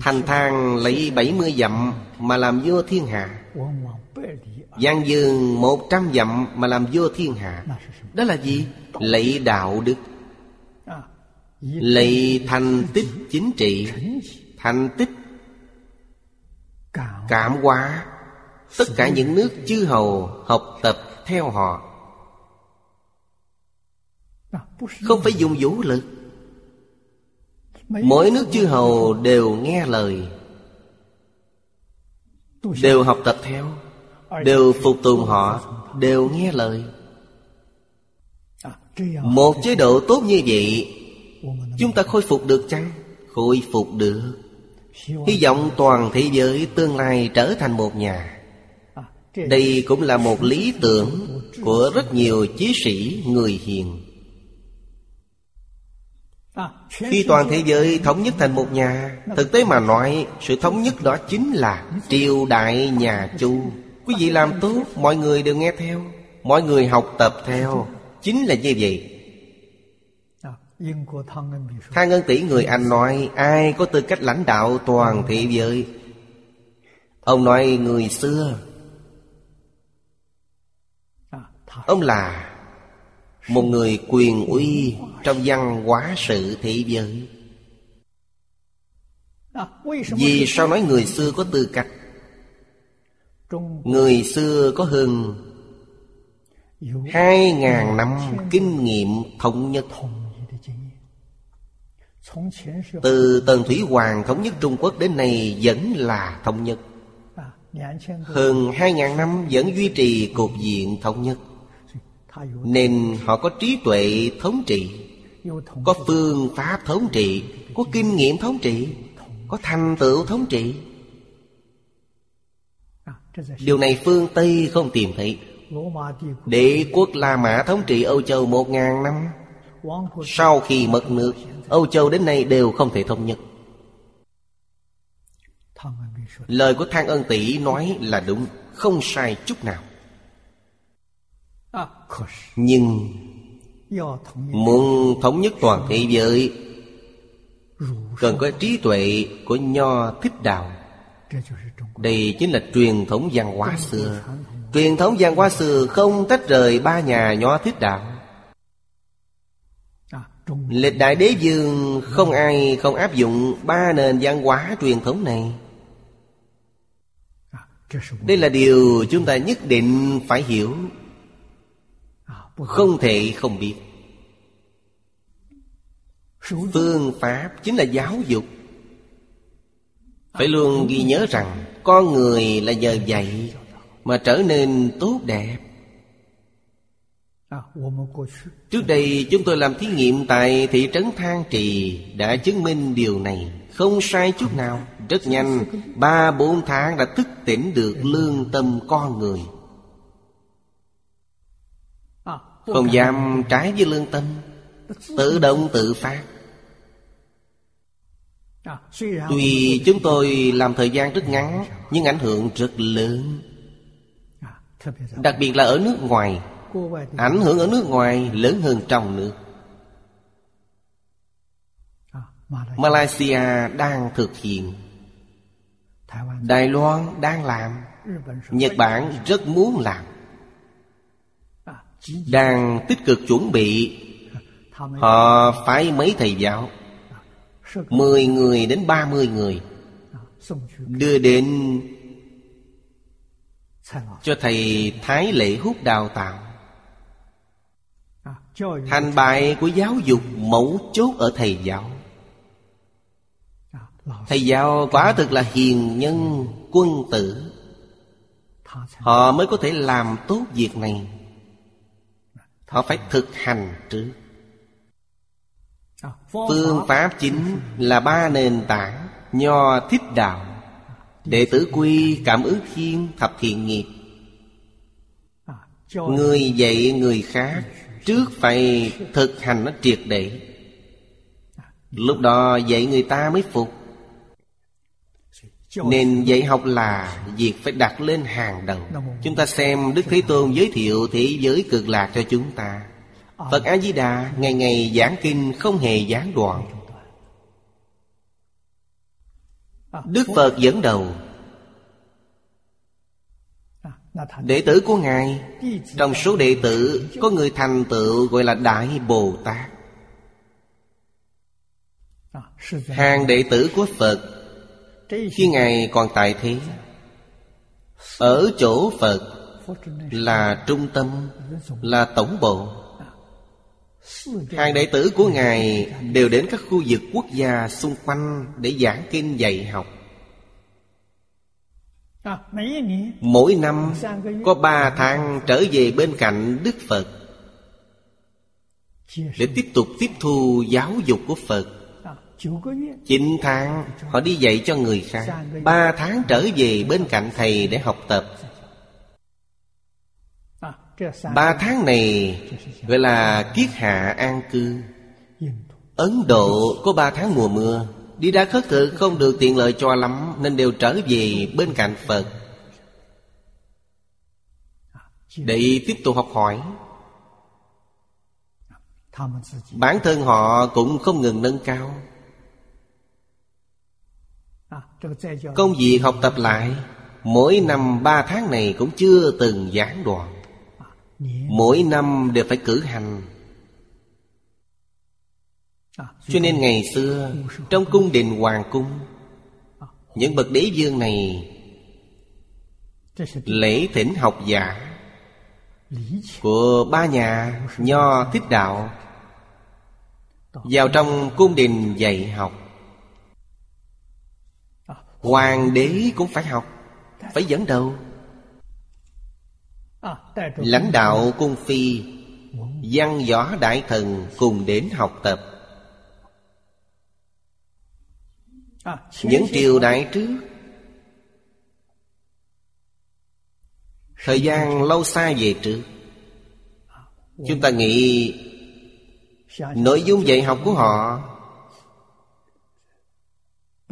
Thành thang lấy bảy mươi dặm Mà làm vua thiên hạ. Giang dương một trăm dặm Mà làm vua thiên hạ. Đó là gì? Lấy đạo đức. Lấy thành tích chính trị. Thành tích Cảm hóa. Tất cả những nước chư hầu Học tập theo họ. Không phải dùng vũ lực. Mỗi nước chư hầu đều nghe lời. Đều học tập theo. Đều phục tùng họ. Đều nghe lời. Một chế độ tốt như vậy Chúng ta khôi phục được chăng? Khôi phục được. Hy vọng toàn thế giới tương lai trở thành một nhà. Đây cũng là một lý tưởng Của rất nhiều chí sĩ người hiền khi toàn thế giới thống nhất thành một nhà, Thực tế mà nói, Sự thống nhất đó chính là Triều đại nhà Chu. Quý vị làm tốt Mọi người đều nghe theo, Mọi người học tập theo. Chính là như vậy. Thang Ngân tỷ người Anh nói, Ai có tư cách lãnh đạo toàn thế giới? Ông nói, người xưa. Ông là một người quyền uy Trong văn hóa sự thế giới Vì sao nói người xưa có tư cách? Người xưa có hơn Hai ngàn năm kinh nghiệm thống nhất. Từ Tần Thủy Hoàng thống nhất Trung Quốc đến nay vẫn là thống nhất. Hơn hai ngàn năm vẫn duy trì cục diện thống nhất. Nên họ có trí tuệ thống trị Có phương pháp thống trị Có kinh nghiệm thống trị Có thành tựu thống trị. Điều này phương Tây không tìm thấy. Đế quốc La Mã thống trị Âu Châu một ngàn năm. Sau khi mất nước Âu Châu đến nay đều không thể thống nhất. Lời của Thang Ân Tỷ nói là đúng Không sai chút nào Nhưng Muốn thống nhất toàn thế giới Cần có trí tuệ của Nho Thích Đạo đây chính là truyền thống văn hóa xưa. Truyền thống văn hóa xưa không tách rời ba nhà nho thích đạo Lịch đại đế dương không ai không áp dụng ba nền văn hóa truyền thống này. Đây là điều chúng ta nhất định phải hiểu không thể không biết. Phương pháp chính là giáo dục. Phải luôn ghi nhớ rằng con người là nhờ dạy Mà trở nên tốt đẹp. Trước đây chúng tôi làm thí nghiệm tại thị trấn Thang Trì Đã chứng minh điều này. Không sai chút nào. Rất nhanh, Ba bốn tháng đã thức tỉnh được lương tâm con người. Không dám trái với lương tâm Tự động tự phát. Tuy chúng tôi làm thời gian rất ngắn Nhưng ảnh hưởng rất lớn. Đặc biệt là ở nước ngoài Ảnh hưởng ở nước ngoài lớn hơn trong nước. Malaysia. Đang thực hiện. Đài Loan đang làm. Nhật Bản rất muốn làm đang tích cực chuẩn bị. Họ phái mấy thầy giáo? Mười người đến ba mươi người. Đưa đến Cho thầy Thái Lệ Hút đào tạo. Thành bại của giáo dục mẫu chốt ở thầy giáo. Thầy giáo quả thực là hiền nhân quân tử. Họ mới có thể làm tốt việc này. Họ phải thực hành trước. Phương pháp chính là ba nền tảng Nho thích đạo Đệ tử quy cảm ứng khiêm thập thiện nghiệp. Người dạy người khác Trước phải thực hành nó triệt để. Lúc đó dạy người ta mới phục. Nên dạy học là việc phải đặt lên hàng đầu. Chúng ta xem Đức Thế Tôn giới thiệu thế giới cực lạc cho chúng ta. Phật A-di-đà ngày ngày giảng kinh không hề gián đoạn. Đức Phật dẫn đầu. Đệ tử của Ngài Trong số đệ tử Có người thành tựu gọi là Đại Bồ Tát. Hàng đệ tử của Phật khi ngài còn tại thế, ở chỗ phật là trung tâm, là tổng bộ. Hàng đệ tử của ngài đều đến các khu vực quốc gia xung quanh để giảng kinh dạy học. Mỗi năm có ba tháng trở về bên cạnh đức phật để tiếp tục tiếp thu giáo dục của phật chín tháng, họ đi dạy cho người khác. Ba tháng trở về bên cạnh thầy để học tập. Ba tháng này, gọi là kiết hạ an cư. Ấn Độ có ba tháng mùa mưa. Đi đã khất thực không được tiện lợi cho lắm, Nên đều trở về bên cạnh Phật. Để tiếp tục học hỏi. Bản thân họ cũng không ngừng nâng cao. Công việc học tập lại Mỗi năm ba tháng này cũng chưa từng gián đoạn. Mỗi năm đều phải cử hành. Cho nên ngày xưa Trong cung đình Hoàng Cung Những bậc đế dương này Lễ thỉnh học giả Của ba nhà Nho thích đạo Vào trong cung đình dạy học. Hoàng đế cũng phải học. Phải dẫn đầu. Lãnh đạo cung phi, Văn võ đại thần cùng đến học tập. Những triều đại trước. Thời gian lâu xa về trước. Chúng ta nghĩ Nội dung dạy học của họ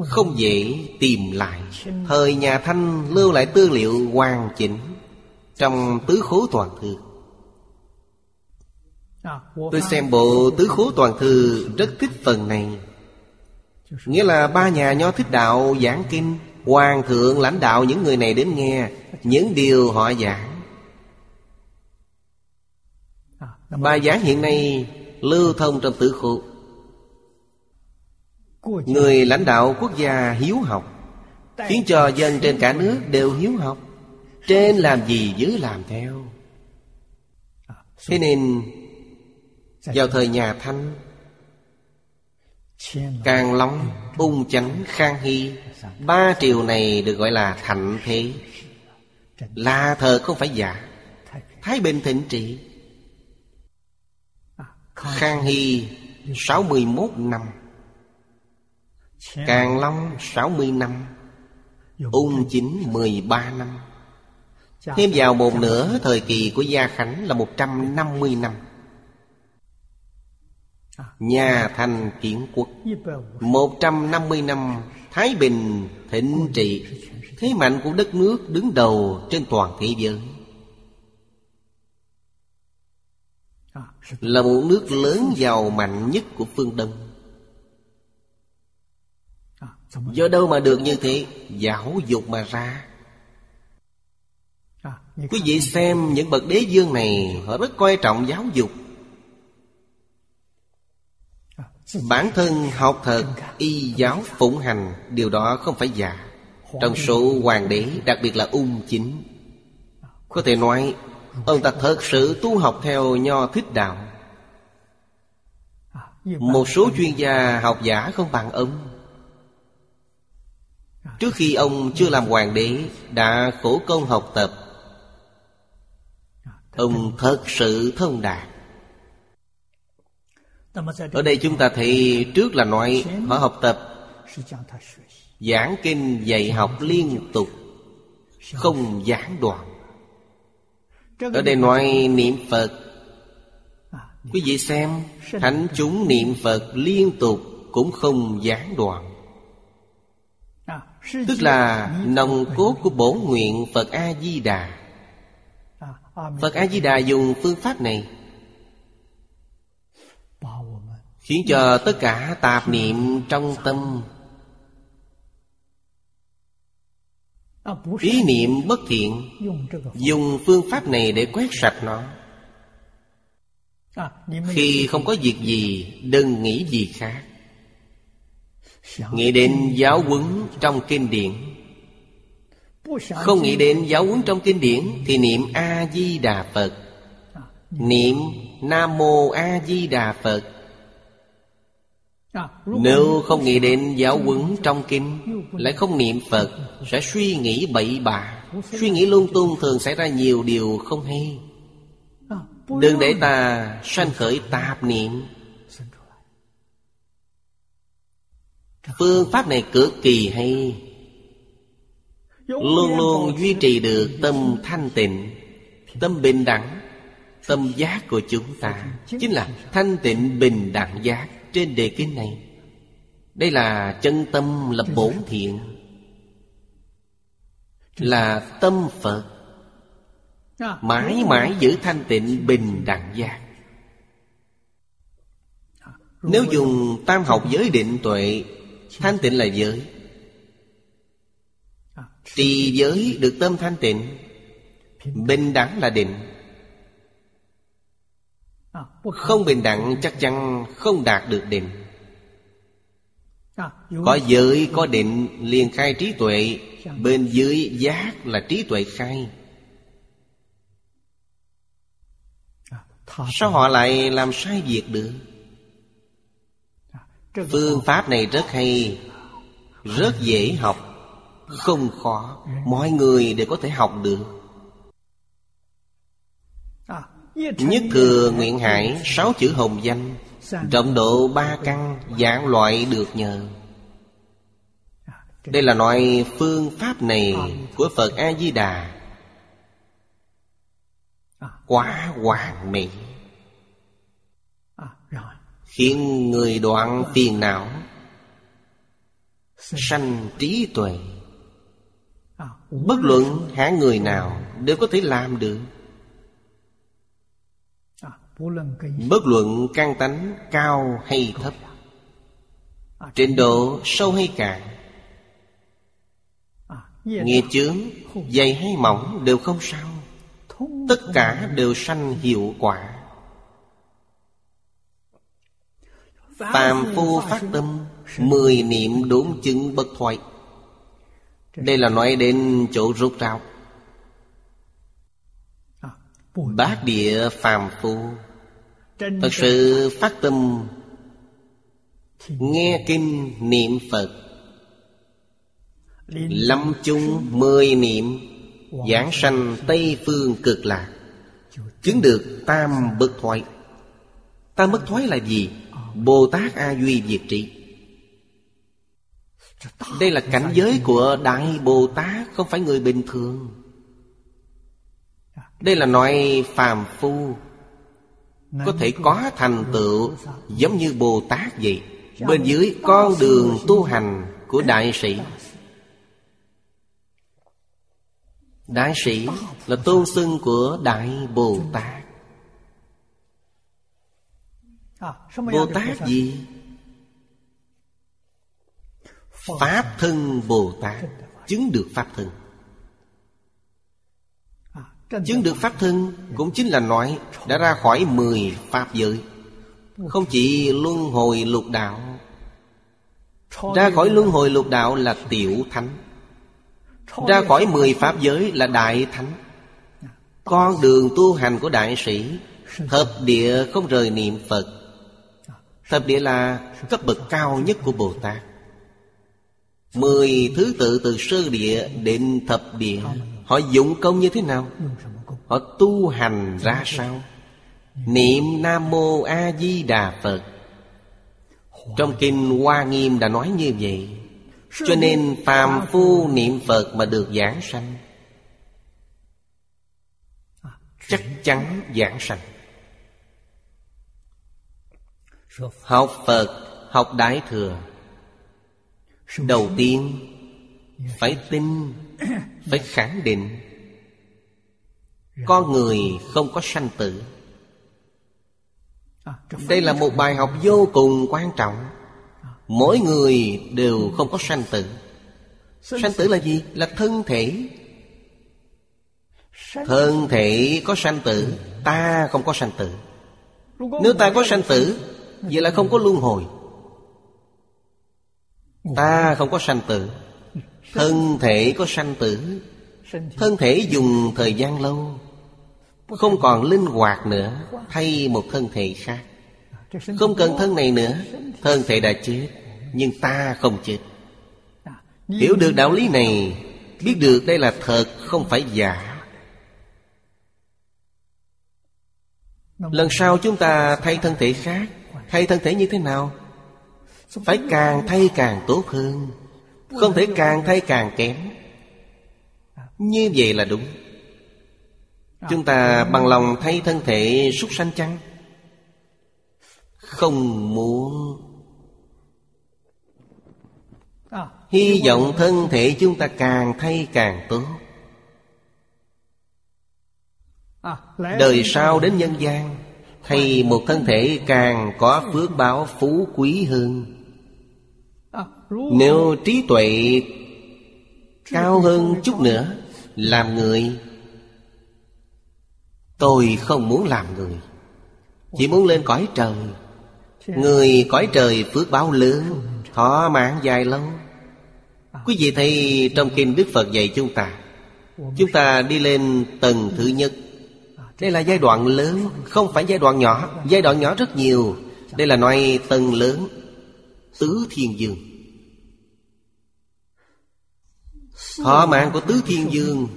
không dễ tìm lại. Thời nhà Thanh lưu lại tư liệu hoàn chỉnh Trong tứ khố toàn thư. Tôi xem bộ tứ khố toàn thư rất thích phần này. Nghĩa là ba nhà nho thích đạo giảng kinh Hoàng thượng lãnh đạo những người này đến nghe Những điều họ giảng. Bài giảng hiện nay lưu thông trong tứ khổ người lãnh đạo quốc gia hiếu học khiến cho dân trên cả nước đều hiếu học. Trên làm gì dưới làm theo. Thế nên vào thời nhà thanh càng long ung chánh khang hy ba triều này được gọi là thạnh thế. Là thờ không phải giả thái bình thịnh trị. Khang hy 61 năm. Càng Long 60 năm Ung chính 13 năm. Thêm vào một nửa thời kỳ của Gia Khánh là 150 năm Nhà thành kiến quốc. 150 năm Thái Bình thịnh trị. Thế mạnh của đất nước đứng đầu trên toàn thế giới. Là một nước lớn giàu mạnh nhất của phương Đông. Do đâu mà được như thế? Giáo dục mà ra. Quý vị xem những bậc đế dương này Họ rất coi trọng giáo dục. Bản thân học thật Y giáo phụng hành Điều đó không phải giả. Trong số hoàng đế Đặc biệt là ung chính Có thể nói Ông ta thật sự tu học theo nho thích đạo. Một số chuyên gia học giả không bằng ông. Trước khi ông chưa làm hoàng đế, Đã khổ công học tập. Ông thật sự thông đạt. Ở đây chúng ta thấy trước là nói Họ học tập, Giảng kinh dạy học liên tục, Không gián đoạn. Ở đây nói niệm Phật. Quý vị xem, Thánh chúng niệm Phật liên tục Cũng không gián đoạn. Tức là nồng cốt của bổ nguyện Phật A-di-đà. Phật A-di-đà dùng phương pháp này. Khiến cho tất cả tạp niệm trong tâm. Ý niệm bất thiện, Dùng phương pháp này để quét sạch nó. Khi không có việc gì, Đừng nghĩ gì khác. Nghĩ đến giáo huấn trong kinh điển. Không nghĩ đến giáo huấn trong kinh điển Thì niệm A-di-đà Phật. Niệm Nam Mô A-di-đà Phật. Nếu không nghĩ đến giáo huấn trong kinh Lại không niệm Phật Sẽ suy nghĩ bậy bạ. Suy nghĩ lung tung thường xảy ra nhiều điều không hay. Đừng để ta sanh khởi tạp niệm. phương pháp này cực kỳ hay. Luôn luôn duy trì được tâm thanh tịnh tâm bình đẳng tâm giác của chúng ta. Chính là thanh tịnh bình đẳng giác trên đề kinh này. Đây là chân tâm lập bổn thiện. Là tâm phật. Mãi mãi giữ thanh tịnh bình đẳng giác. Nếu dùng tam học giới định tuệ Thanh tịnh là giới. Trì giới được tâm thanh tịnh, Bình đẳng là định. Không bình đẳng chắc chắn không đạt được định. Có giới, có định, liền khai trí tuệ. Bên dưới giác là trí tuệ khai. Sao họ lại làm sai việc được? phương pháp này rất hay, rất dễ học, không khó. Mọi người đều có thể học được. Nhất thừa nguyện hải, sáu chữ hồng danh, trọng độ ba căn, giảng loại được nhờ. Đây là loại phương pháp này của phật a di đà. Quá hoàn mỹ khiến người đoạn phiền não. Sanh trí tuệ. Bất luận hả người nào đều có thể làm được. Bất luận căn tánh cao hay thấp. Trình độ sâu hay cạn. Nghiệp chướng, dày hay mỏng đều không sao. Tất cả đều sanh hiệu quả. Phàm phu phát tâm, Mười niệm đốn chứng bất thoại Đây là nói đến chỗ rút rào. Bát địa phàm phu, Thật sự phát tâm, Nghe kinh niệm Phật Lâm chung mười niệm, Giảng sanh Tây Phương cực lạc, Chứng được tam bất thoại Tam bất thoái là gì? Bồ Tát A Duy Việt Trị. Đây là cảnh giới của Đại Bồ Tát Không phải người bình thường. Đây là nói phàm phu, Có thể có thành tựu Giống như Bồ Tát vậy. Bên dưới con đường tu hành của đại sĩ. Đại sĩ là tôn xưng của Đại Bồ Tát Bồ Tát gì? Pháp thân Bồ Tát. Chứng được Pháp thân. Chứng được Pháp thân Cũng chính là nói Đã ra khỏi mười Pháp giới. Không chỉ luân hồi lục đạo. Ra khỏi luân hồi lục đạo là tiểu thánh. Ra khỏi mười Pháp giới là đại thánh. Con đường tu hành của đại sĩ Hợp địa không rời niệm Phật. Thập địa là cấp bậc cao nhất của Bồ Tát Mười thứ tự từ sơ địa đến thập địa, Họ dụng công như thế nào? Họ tu hành ra sao? Niệm Nam Mô A Di Đà Phật Trong Kinh Hoa Nghiêm đã nói như vậy Cho nên phàm phu niệm Phật mà được giảng sanh, Chắc chắn giảng sanh Học Phật, học Đại Thừa. Đầu tiên Phải tin Phải khẳng định. Con người không có sanh tử. Đây là một bài học vô cùng quan trọng. Mỗi người đều không có sanh tử. Sanh tử là gì? Là thân thể. Thân thể có sanh tử Ta không có sanh tử. Nếu ta có sanh tử Vậy là không có luân hồi. Ta không có sanh tử. Thân thể có sanh tử. Thân thể dùng thời gian lâu. Không còn linh hoạt nữa, Thay một thân thể khác. Không cần thân này nữa, Thân thể đã chết, Nhưng ta không chết. Hiểu được đạo lý này, Biết được đây là thật, không phải giả. Lần sau chúng ta thay thân thể khác Thay thân thể như thế nào? Phải càng thay càng tốt hơn. Không thể càng thay càng kém. Như vậy là đúng. Chúng ta bằng lòng thay thân thể súc sanh chăng? Không muốn. Hy vọng thân thể chúng ta càng thay càng tốt. Đời sau đến nhân gian Thay một thân thể càng có phước báo phú quý hơn. Nếu trí tuệ cao hơn chút nữa, Làm người, Tôi không muốn làm người. Chỉ muốn lên cõi trời. Người cõi trời phước báo lớn, Thọ mạng dài lâu. Quý vị thấy trong kinh Đức Phật dạy chúng ta Chúng ta đi lên tầng thứ nhất đây là giai đoạn lớn, Không phải giai đoạn nhỏ. Giai đoạn nhỏ rất nhiều. Đây là nói tầng lớn, Tứ Thiên Dương. Thọ mạng của Tứ Thiên Dương.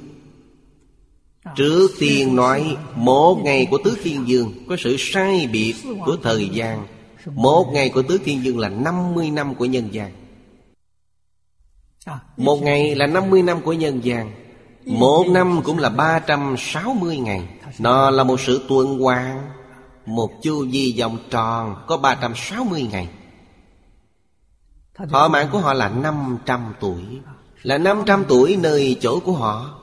Trước tiên nói, Một ngày của Tứ Thiên Dương Có sự sai biệt của thời gian. Một ngày của Tứ Thiên Dương là 50 năm của nhân gian. Một ngày là 50 năm của nhân gian. Một năm cũng là 360 ngày. Nó là một sự tuần hoàn. Một chu vi vòng tròn Có 360 ngày. Thọ mạng của họ là 500 tuổi. Là 500 tuổi nơi chỗ của họ.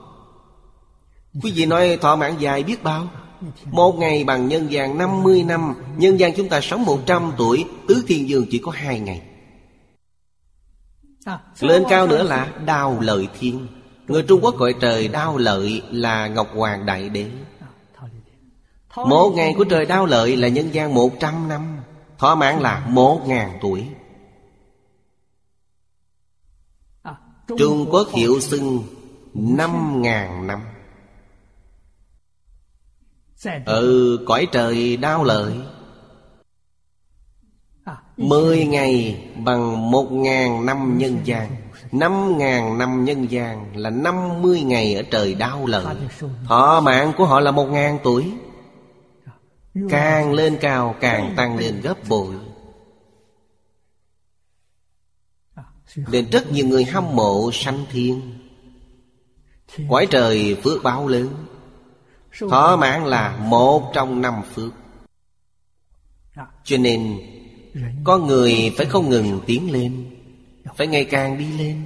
Quý vị nói thọ mạng dài biết bao? Một ngày bằng nhân gian 50 năm, Nhân gian chúng ta sống 100 tuổi, Tứ Thiên Dương chỉ có hai ngày. Lên cao nữa là đào lợi thiên. Người Trung Quốc gọi trời đao lợi là Ngọc Hoàng Đại Đế. Một ngày của trời đau lợi là nhân gian một trăm năm. Thỏa mãn là một ngàn tuổi. Trung Quốc hiệu xưng năm ngàn năm. Ừ cõi trời đau lợi. Mười ngày bằng một ngàn năm nhân gian. Năm ngàn năm nhân gian là năm mươi ngày ở trời đau lợi Thọ mạng của họ là một ngàn tuổi. Càng lên cao càng tăng lên gấp bội. Nên rất nhiều người hâm mộ sanh thiên. Quái trời phước báo lớn. Thọ mạng là một trong năm phước. Cho nên Con người phải không ngừng tiến lên phải ngày càng đi lên.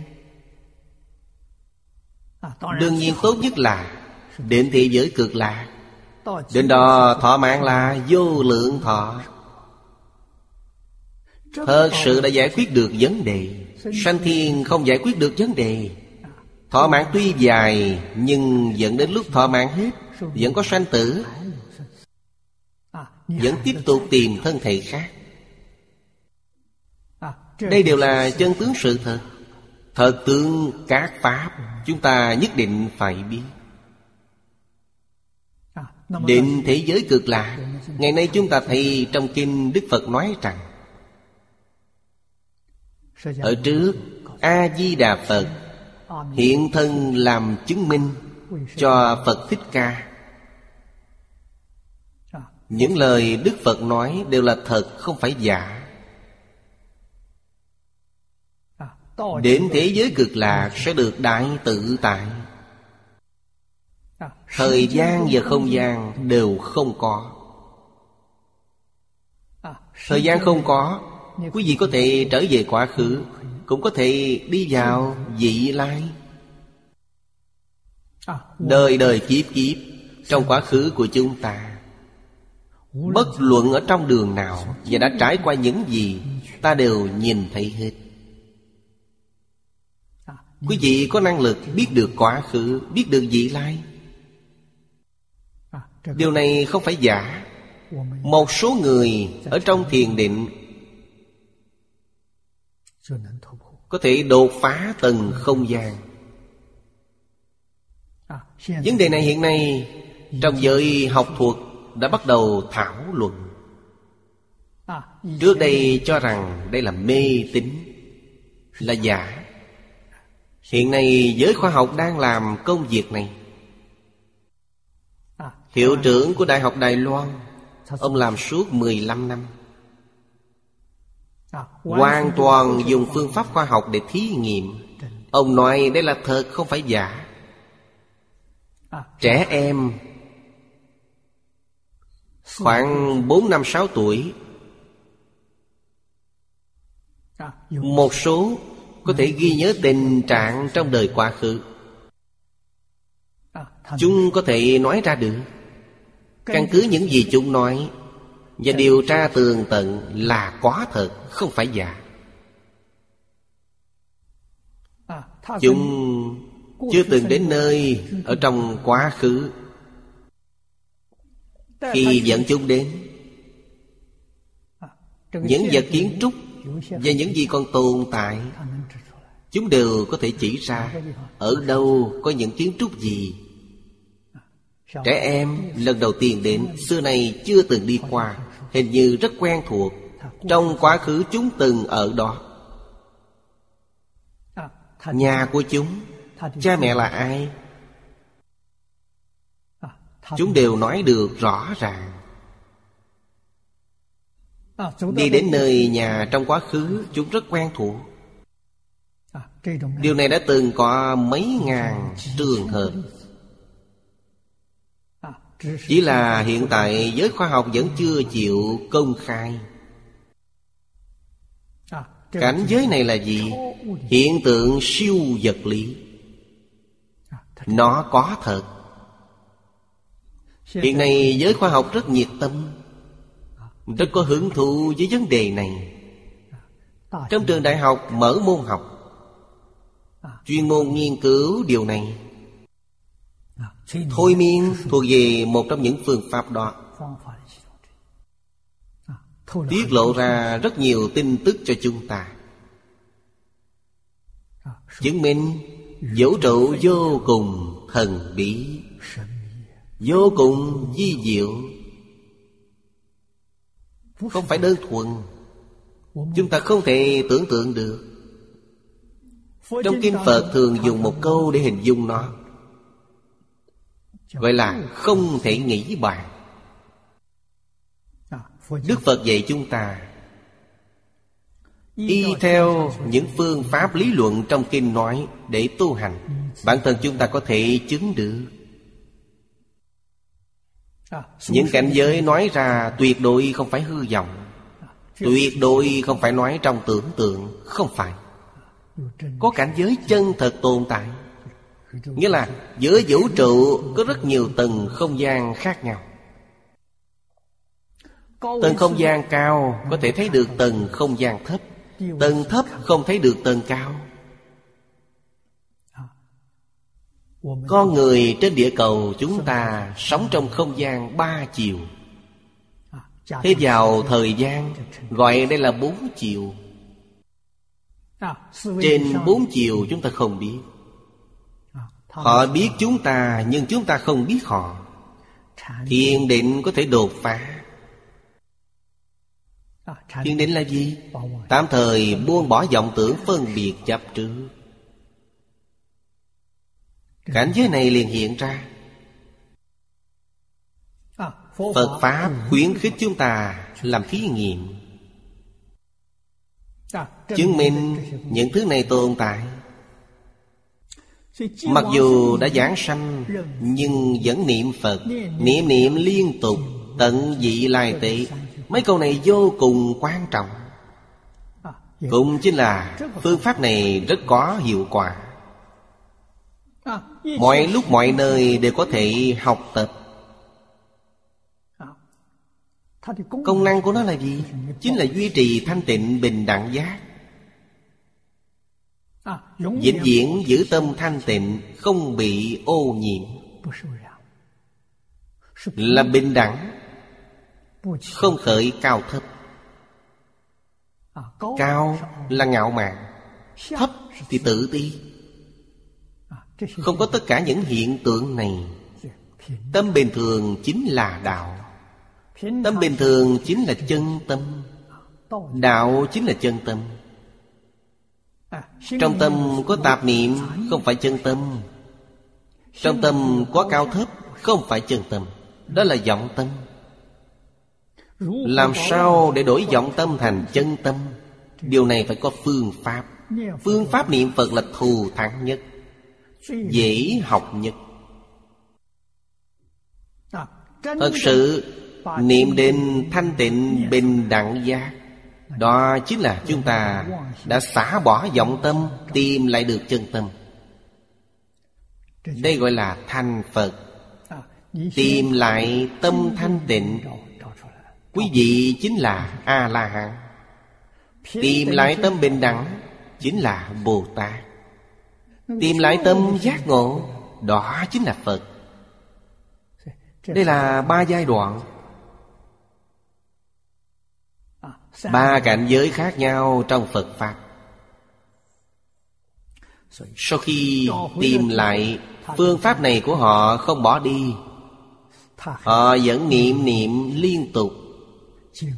Đương nhiên tốt nhất là Đến thế giới cực lạc Đến đó thọ mạng là vô lượng thọ. Thật sự đã giải quyết được vấn đề. Sanh thiên không giải quyết được vấn đề. Thọ mạng tuy dài, Nhưng dẫn đến lúc thọ mạng hết. Vẫn có sanh tử. Vẫn tiếp tục tìm thân thể khác. Đây đều là chân tướng sự thật. Thật tướng các pháp Chúng ta nhất định phải biết. Định thế giới cực lạ Ngày nay chúng ta thấy trong kinh Đức Phật nói rằng Ở trước A-di-đà Phật Hiện thân làm chứng minh Cho Phật Thích Ca. Những lời Đức Phật nói đều là thật không phải giả Đến thế. giới cực lạc sẽ được đại tự tại. Thời gian và không gian đều không có. Thời gian không có Quý vị có thể trở về quá khứ Cũng có thể đi vào vị lai. Đời đời kiếp kiếp Trong quá khứ của chúng ta. Bất luận ở trong đường nào Và đã trải qua những gì Ta đều nhìn thấy hết Quý vị có năng lực biết được quá khứ, Biết được vị lai. Điều này không phải giả. Một số người ở trong thiền định Có thể đột phá tầng không gian. Vấn đề này hiện nay Trong giới học thuật đã bắt đầu thảo luận. Trước đây cho rằng đây là mê tín, Là giả. Hiện nay giới khoa học đang làm công việc này. Hiệu trưởng của Đại học Đài Loan, Ông làm suốt 15 năm. Hoàn toàn dùng phương pháp khoa học để thí nghiệm. Ông nói đây là thật, không phải giả. Trẻ em, Khoảng bốn năm sáu tuổi. Một số có thể ghi nhớ tình trạng trong đời quá khứ. Chúng có thể nói ra được. Căn cứ những gì chúng nói Và điều tra tường tận là có thật Không phải giả. Chúng chưa từng đến nơi Ở trong quá khứ. Khi dẫn chúng đến Những vật kiến trúc và những gì còn tồn tại, Chúng đều có thể chỉ ra Ở đâu có những kiến trúc gì. Trẻ em lần đầu tiên đến Xưa này chưa từng đi qua, Hình như rất quen thuộc Trong quá khứ chúng từng ở đó. Nhà của chúng, Cha mẹ là ai? Chúng đều nói được rõ ràng. Đi đến nơi nhà trong quá khứ Chúng rất quen thuộc. Điều này đã từng có mấy ngàn trường hợp. Chỉ là hiện tại giới khoa học vẫn chưa chịu công khai. Cảnh giới này là gì? Hiện tượng siêu vật lý. Nó có thật. Hiện nay giới khoa học rất nhiệt tâm rất có hưởng thụ với vấn đề này. Trong trường đại học mở môn học, Chuyên môn nghiên cứu điều này. Thôi miên thuộc về một trong những phương pháp đó. Tiết lộ ra rất nhiều tin tức cho chúng ta. Chứng minh vũ trụ vô cùng thần bí, Vô cùng di diệu. Không phải đơn thuần. Chúng ta không thể tưởng tượng được. Trong Kinh Phật thường dùng một câu để hình dung nó. Gọi là không thể nghĩ bàn. Đức Phật dạy chúng ta, Y theo những phương pháp lý luận trong kinh nói Để tu hành, Bản thân chúng ta có thể chứng được. Những cảnh giới nói ra tuyệt đối không phải hư vọng. Tuyệt đối không phải nói trong tưởng tượng Không phải. Có cảnh giới chân thật tồn tại. Nghĩa là giữa vũ trụ có rất nhiều tầng không gian khác nhau. Tầng không gian cao có thể thấy được tầng không gian thấp. Tầng thấp không thấy được tầng cao Con người trên địa cầu chúng ta sống trong không gian ba chiều. Thế vào thời gian gọi đây là bốn chiều. Trên bốn chiều chúng ta không biết. Họ biết chúng ta nhưng chúng ta không biết họ. Thiền định có thể đột phá. Thiền định là gì? Tạm thời buông bỏ vọng tưởng phân biệt chấp trước Cảnh giới này liền hiện ra. Phật Pháp khuyến khích chúng ta làm thí nghiệm. Chứng minh những thứ này tồn tại. Mặc dù đã giảng sanh, Nhưng vẫn niệm Phật, Niệm niệm liên tục, Tận dị lai tị. Mấy câu này vô cùng quan trọng. Cũng chính là Phương pháp này rất có hiệu quả. Mọi lúc mọi nơi đều có thể học tập. Công năng của nó là gì? Chính là duy trì thanh tịnh, bình đẳng giác. Vĩnh viễn giữ tâm thanh tịnh, Không bị ô nhiễm. Là bình đẳng, Không khởi cao thấp. Cao là ngạo mạn, Thấp thì tự ti. Không có tất cả những hiện tượng này. Tâm bình thường chính là đạo. Tâm bình thường chính là chân tâm. Đạo chính là chân tâm. Trong tâm có tạp niệm, Không phải chân tâm. Trong tâm có cao thấp, Không phải chân tâm. Đó là vọng tâm. Làm sao để đổi vọng tâm thành chân tâm? Điều này phải có phương pháp. Phương pháp niệm Phật là thù thắng nhất. Dễ học nhất Thật sự, Niệm đến thanh tịnh bình đẳng giác, Đó chính là chúng ta Đã xả bỏ vọng tâm, Tìm lại được chân tâm. Đây gọi là thanh Phật. Tìm lại tâm thanh tịnh, Quý vị chính là A-la-hán Tìm lại tâm bình đẳng Chính là Bồ Tát. Tìm lại tâm giác ngộ, Đó chính là Phật. Đây là ba giai đoạn. Ba cảnh giới khác nhau trong Phật Pháp. Sau khi tìm lại Phương pháp này của họ, không bỏ đi. Họ vẫn niệm niệm liên tục,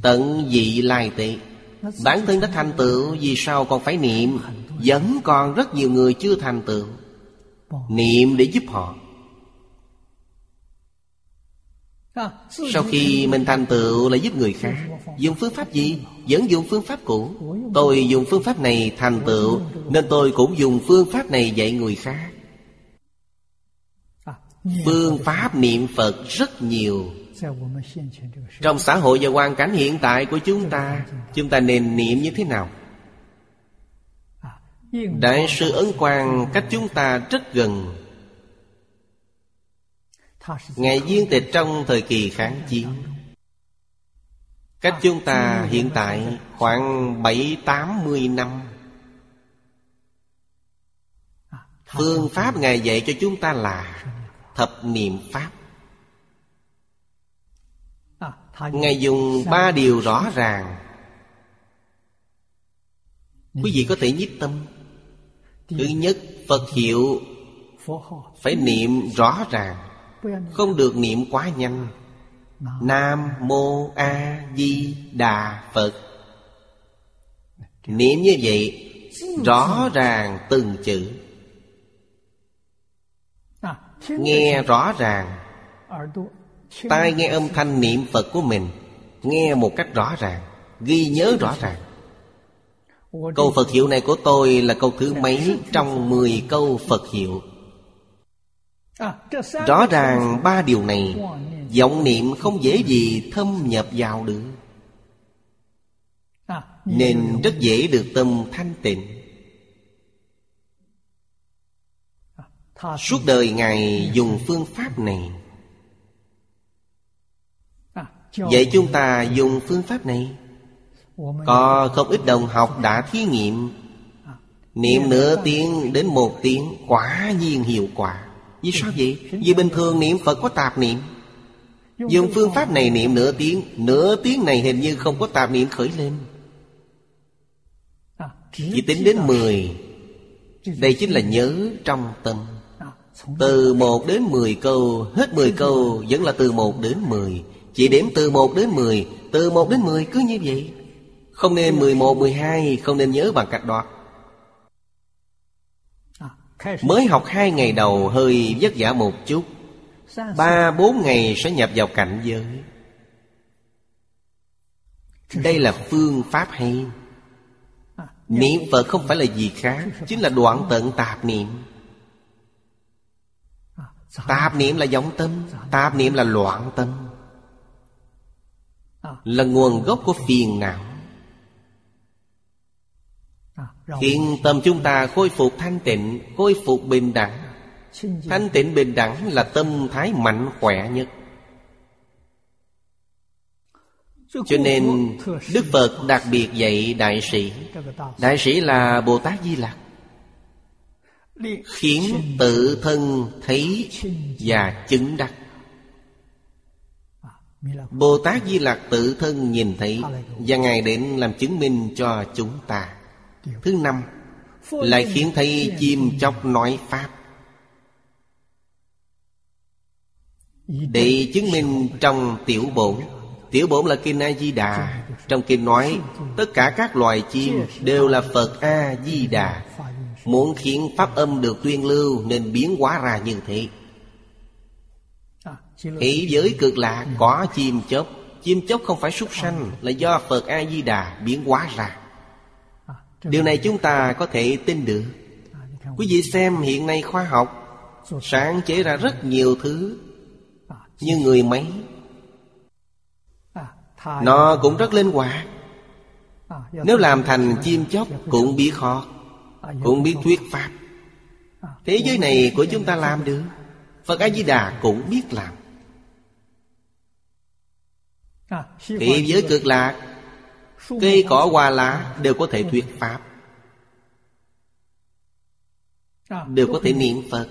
Tận dị lai tệ Bản thân đã thành tựu, Vì sao còn phải niệm? Vẫn còn rất nhiều người chưa thành tựu. Niệm để giúp họ. Sau khi mình thành tựu là giúp người khác. Dùng phương pháp gì? Vẫn dùng phương pháp cũ. Tôi dùng phương pháp này thành tựu, Nên tôi cũng dùng phương pháp này dạy người khác. Phương pháp niệm Phật rất nhiều. Trong xã hội và hoàn cảnh hiện tại của chúng ta Chúng ta nên niệm như thế nào? Đại sư Ấn Quang cách chúng ta rất gần. Ngài viên tịch trong thời kỳ kháng chiến. Cách chúng ta hiện tại khoảng bảy tám mươi năm. Phương pháp Ngài dạy cho chúng ta là Thập niệm Pháp. Ngài dùng ba điều rõ ràng. Quý vị có thể nhiếp tâm. Thứ nhất, Phật hiệu. Phải niệm rõ ràng. Không được niệm quá nhanh. Nam Mô A Di Đà Phật. Niệm như vậy, Rõ ràng từng chữ. Nghe rõ ràng. Tai nghe âm thanh niệm Phật của mình, Nghe một cách rõ ràng, Ghi nhớ rõ ràng. Câu Phật hiệu này của tôi là câu thứ mấy Trong 10 câu Phật hiệu? Rõ ràng ba điều này vọng niệm không dễ gì thâm nhập vào được. Nên rất dễ được tâm thanh tịnh. Suốt đời ngài dùng phương pháp này. Vậy chúng ta dùng phương pháp này có không ít đồng học đã thí nghiệm. Niệm nửa tiếng đến một tiếng Quả nhiên hiệu quả. Vì sao vậy? Vì bình thường niệm Phật có tạp niệm. Dùng phương pháp này niệm nửa tiếng Nửa tiếng này hình như không có tạp niệm khởi lên. Chỉ tính đến 10 Đây chính là nhớ trong tâm. Từ 1 đến 10 câu, Hết 10 câu vẫn là từ 1 đến 10 Chỉ điểm từ 1 đến 10 Từ 1 đến 10 cứ như vậy. Không nên 11, 12 Không nên nhớ bằng cách đó. Mới học hai ngày đầu hơi vất vả một chút. Ba bốn ngày sẽ nhập vào cảnh giới. Đây là phương pháp hay. Niệm Phật không phải là gì khác Chính là đoạn tận tạp niệm. Tạp niệm là vọng tâm Tạp niệm là loạn tâm. Là nguồn gốc của phiền não. Khiến tâm chúng ta khôi phục thanh tịnh Khôi phục bình đẳng. Thanh tịnh bình đẳng là tâm thái mạnh khỏe nhất. Cho nên Đức Phật đặc biệt dạy đại sĩ. Đại sĩ là Bồ Tát Di Lặc. Khiến tự thân thấy và chứng đắc. Bồ Tát Di Lặc tự thân nhìn thấy Và Ngài đến làm chứng minh cho chúng ta Thứ năm, Lại khiến thấy chim chóc nói Pháp. Để chứng minh trong tiểu bổn Tiểu bổn là Kinh A-di-đà. Trong kinh nói, Tất cả các loài chim đều là Phật A-di-đà. Muốn khiến pháp âm được tuyên lưu Nên biến hóa ra như thế. Thế giới cực lạ, có chim chóc. Chim chóc không phải súc sanh, Là do Phật A-di-đà biến hóa ra. Điều này chúng ta có thể tin được. Quý vị xem hiện nay khoa học, Sáng chế ra rất nhiều thứ, Như người máy. Nó cũng rất linh hoạt. Nếu làm thành chim chóc Cũng biết khó, Cũng biết thuyết pháp. Thế giới này của chúng ta làm được, Phật A-di-đà cũng biết làm. Thế giới cực lạc Cây cỏ hoa lá đều có thể thuyết Pháp. Đều có thể niệm Phật.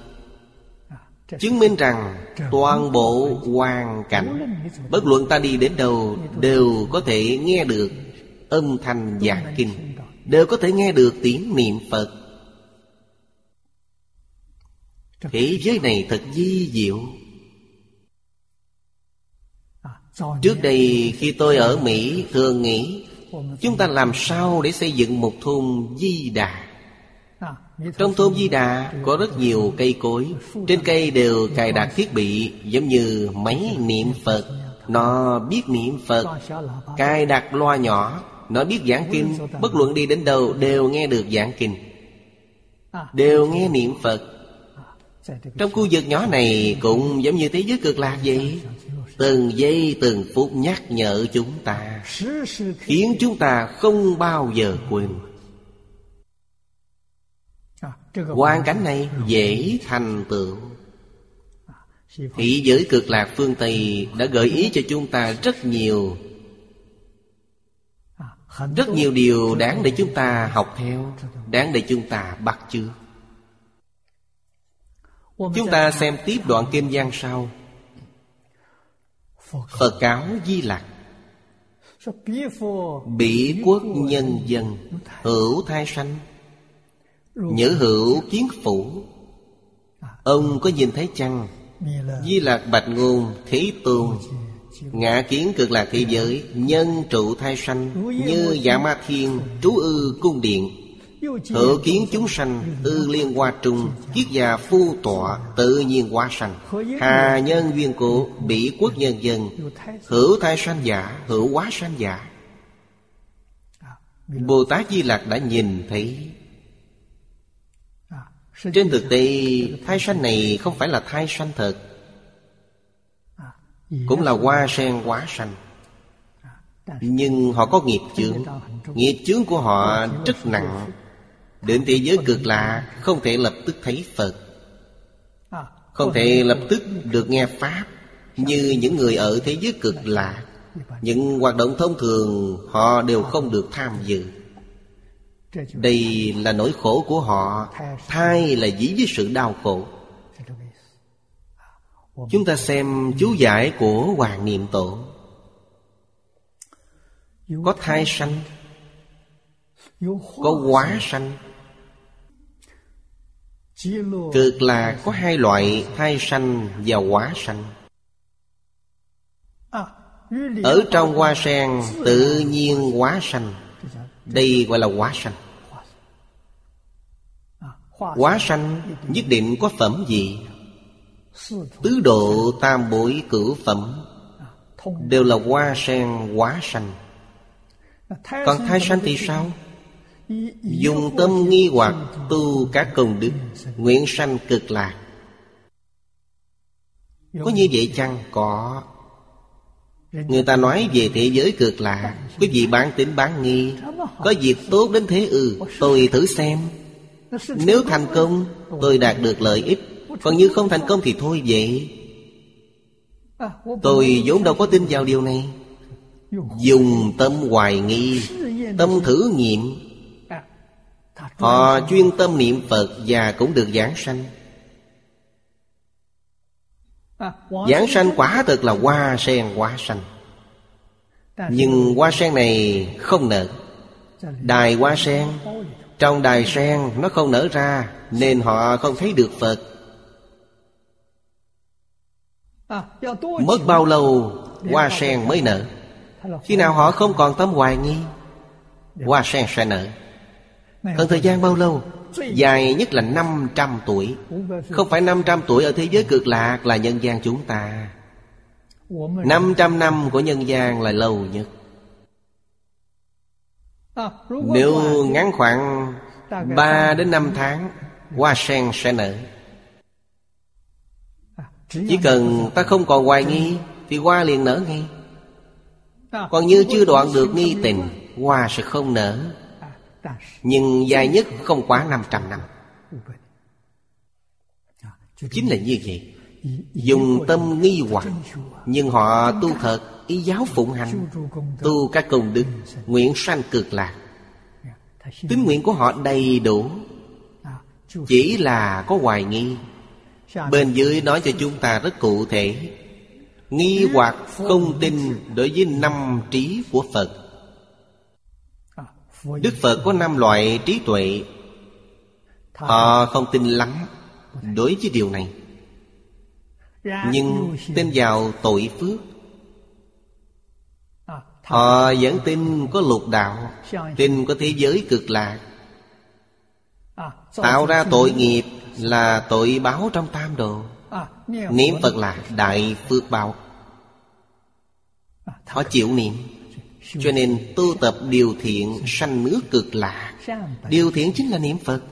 Chứng minh rằng toàn bộ hoàn cảnh Bất luận ta đi đến đâu Đều có thể nghe được âm thanh giảng kinh. Đều có thể nghe được tiếng niệm Phật. Thế giới này thật di diệu. Trước đây khi tôi ở Mỹ thường nghĩ Chúng ta làm sao để xây dựng một thôn di đà? Trong thôn di đà có rất nhiều cây cối. Trên cây đều cài đặt thiết bị Giống như máy niệm Phật. Nó biết niệm Phật, Cài đặt loa nhỏ. Nó biết giảng kinh. Bất luận đi đến đâu đều nghe được giảng kinh. Đều nghe niệm Phật. Trong khu vực nhỏ này cũng giống như thế giới cực lạc vậy. Từng giây, từng phút nhắc nhở chúng ta, Khiến chúng ta không bao giờ quên. Hoàn cảnh này dễ thành tựu. Thị giới cực lạc phương Tây đã gợi ý cho chúng ta rất nhiều Rất nhiều điều đáng để chúng ta học theo, Đáng để chúng ta bắt chước. Chúng ta xem tiếp đoạn kinh gian sau. Phật cáo Di Lặc. Bỉ quốc nhân dân, Hữu thai sanh Nhữ hữu kiến phủ. Ông có nhìn thấy chăng? Di Lạc Bạch Ngôn Thế Tôn, Ngã kiến cực lạc thế giới, Nhân trụ thai sanh, Như dạ ma thiên, Trú ư cung điện. Hữu kiến chúng sanh Ư liên hoa trung Kiết già phu tọa, Tự nhiên hoa sanh. Hà nhân duyên cụ Bị quốc nhân dân, Hữu thai sanh giả, Hữu hóa sanh giả. Bồ Tát Di Lặc đã nhìn thấy. Trên thực tế, Thai sanh này không phải là thai sanh thật, Cũng là hoa sen hóa sanh. Nhưng họ có nghiệp chướng. Nghiệp chướng của họ rất nặng. Đến thế giới cực lạ, Không thể lập tức thấy Phật. Không thể lập tức được nghe Pháp, Như những người ở thế giới cực lạ. Những hoạt động thông thường, Họ đều không được tham dự. Đây là nỗi khổ của họ Thai là dĩ với sự đau khổ. Chúng ta xem chú giải của Hoàng Niệm Tổ. Có thai sanh, Có quá sanh Cực là có hai loại thai sanh và hóa sanh. Ở trong hoa sen tự nhiên hóa sanh. Đây gọi là hóa sanh. Hóa sanh nhất định có phẩm gì? Tứ độ tam bội cửu phẩm Đều là hoa sen hóa sanh. Còn thai sanh thì sao Dùng tâm nghi hoặc tu các công đức, Nguyện sanh cực lạc. Có như vậy chăng? Có. Người ta nói về thế giới cực lạc, Quý vị bán tính bán nghi. Có việc tốt đến thế ừ Tôi thử xem. Nếu thành công, tôi đạt được lợi ích. Còn như không thành công thì thôi vậy. Tôi vốn đâu có tin vào điều này. Dùng tâm hoài nghi, Tâm thử nghiệm. Họ chuyên tâm niệm Phật và cũng được giảng sanh. Giảng sanh quả thực là hoa sen quá sanh, Nhưng hoa sen này không nở. Đài hoa sen Trong đài sen nó không nở ra Nên họ không thấy được Phật. Mất bao lâu hoa sen mới nở. Khi nào họ không còn tâm hoài nghi Hoa sen sẽ nở. Cần thời gian bao lâu? Dài nhất là 500 tuổi. Không phải 500 tuổi ở thế giới cực lạc là nhân gian chúng ta. 500 năm của nhân gian là lâu nhất. Nếu ngắn khoảng 3 đến 5 tháng Hoa sen sẽ nở. Chỉ cần ta không còn hoài nghi Thì hoa liền nở ngay. Còn như chưa đoạn được nghi tình Hoa sẽ không nở. Nhưng dài nhất không quá 500 năm. Chính là như vậy. Dùng tâm nghi hoặc, Nhưng họ tu thật, Ý giáo phụng hành, Tu các công đức, Nguyện sanh cực lạc. Tính nguyện của họ đầy đủ. Chỉ là có hoài nghi. Bên dưới nói cho chúng ta rất cụ thể. Nghi hoặc không tin Đối với năm trí của Phật đức phật có năm loại trí tuệ. Họ không tin lắm đối với điều này. Nhưng tin vào tội phước. Họ vẫn tin có lục đạo, Tin có thế giới cực lạc. Tạo ra tội nghiệp là tội báo trong tam đồ. Niệm Phật là đại phước báo. Họ chịu niệm. Cho nên tu tập điều thiện sanh nước cực lạ. Điều thiện chính là niệm Phật.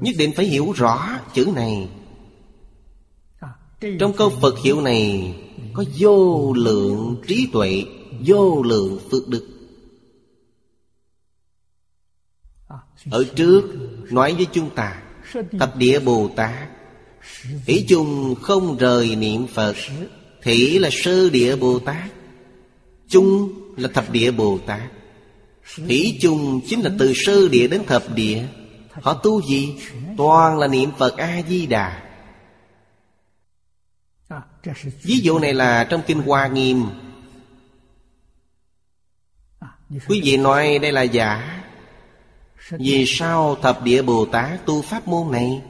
Nhất định phải hiểu rõ chữ này. Trong câu Phật hiệu này Có vô lượng trí tuệ, Vô lượng phước đức. Ở trước nói với chúng ta Thập địa Bồ Tát Ý chung không rời niệm Phật Thị là sư địa Bồ Tát. Chung là thập địa Bồ Tát. Thủy chung chính là từ sơ địa đến thập địa. Họ tu gì? Toàn là niệm Phật A-di-đà. Ví dụ này là trong Kinh Hoa Nghiêm. Quý vị nói đây là giả. Vì sao thập địa Bồ Tát tu pháp môn này?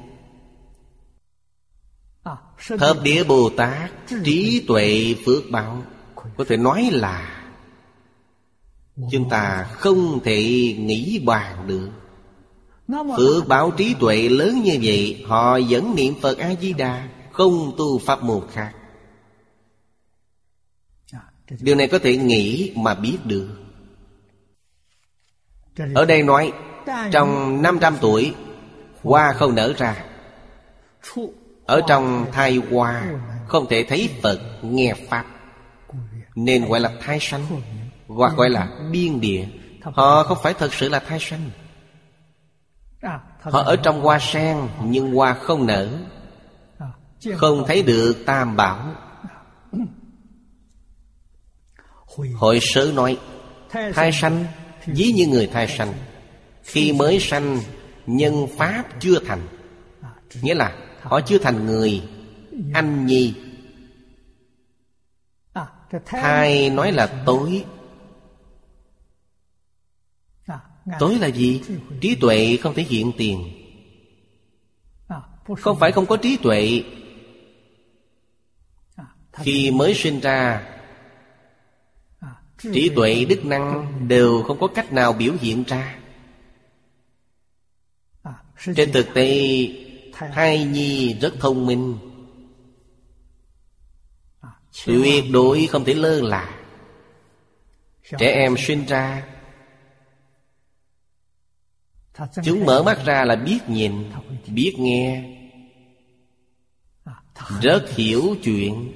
Thập địa Bồ Tát trí tuệ phước báo có thể nói là chúng ta không thể nghĩ bàn được. Phước báo trí tuệ lớn như vậy, họ vẫn niệm phật a di đà không tu pháp môn khác. Điều này có thể nghĩ mà biết được. Ở đây nói, trong 500 tuổi, hoa không nở ra. Ở trong thai hoa, không thể thấy phật nghe pháp. Nên gọi là thai sanh, Hoặc gọi là biên địa. Họ không phải thật sự là thai sanh. Họ ở trong hoa sen, Nhưng hoa không nở. Không thấy được tam bảo. Hội sớ nói, Thai sanh, ví như người thai sanh. Khi mới sanh, Nhân pháp chưa thành. Nghĩa là, họ chưa thành người, Anh nhi. Thai nói là tối. Tối là gì? Trí tuệ không thể hiện tiền. Không phải không có trí tuệ. Khi mới sinh ra Trí tuệ đức năng đều không có cách nào biểu hiện ra. Trên thực tế Thai nhi rất thông minh tuyệt đối không thể lơ là. Trẻ em sinh ra, chúng mở mắt ra là biết nhìn, biết nghe, rất hiểu chuyện.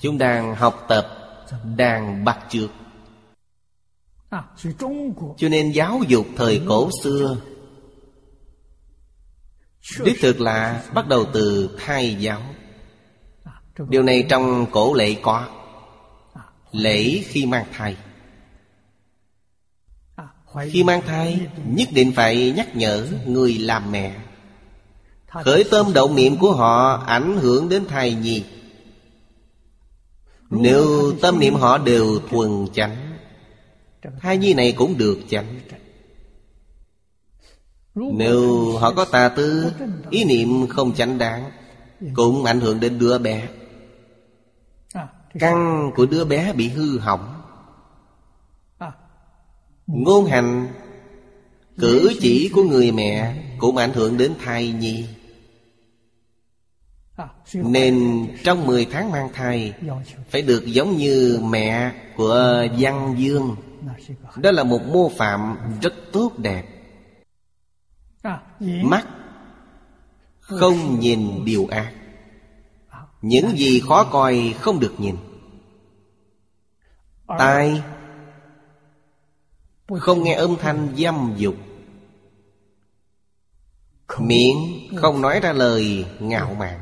Chúng đang học tập, đang bắt chước cho nên giáo dục thời cổ xưa, đích thực là bắt đầu từ thai giáo điều này trong cổ lễ có lễ khi mang thai. Khi mang thai nhất định phải nhắc nhở người làm mẹ. Khởi tâm động niệm của họ ảnh hưởng đến thai nhi. Nếu tâm niệm họ đều thuần chánh Thai nhi này cũng được chánh. Nếu họ có tà tư Ý niệm không chánh đáng Cũng ảnh hưởng đến đứa bé căn của đứa bé bị hư hỏng. Ngôn hành, cử chỉ của người mẹ cũng ảnh hưởng đến thai nhi. Nên trong 10 tháng mang thai, Phải được giống như mẹ của Văn Dương. Đó là một mô phạm rất tốt đẹp. Mắt không nhìn điều ác. Những gì khó coi không được nhìn. Tai Không nghe âm thanh dâm dục. Miệng không nói ra lời ngạo mạn.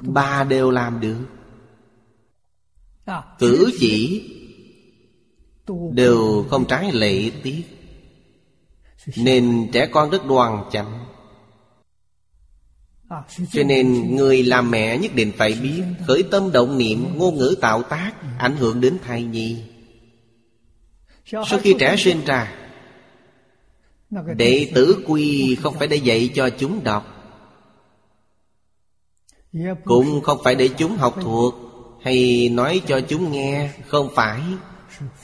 Ba đều làm được. Cử chỉ Đều không trái lệ tiết. Nên trẻ con rất đoan chánh cho nên người làm mẹ nhất định phải biết Khởi tâm động niệm ngôn ngữ tạo tác Ảnh hưởng đến thai nhi. Sau khi trẻ sinh ra Đệ tử quy không phải để dạy cho chúng đọc. Cũng không phải để chúng học thuộc Hay nói cho chúng nghe Không phải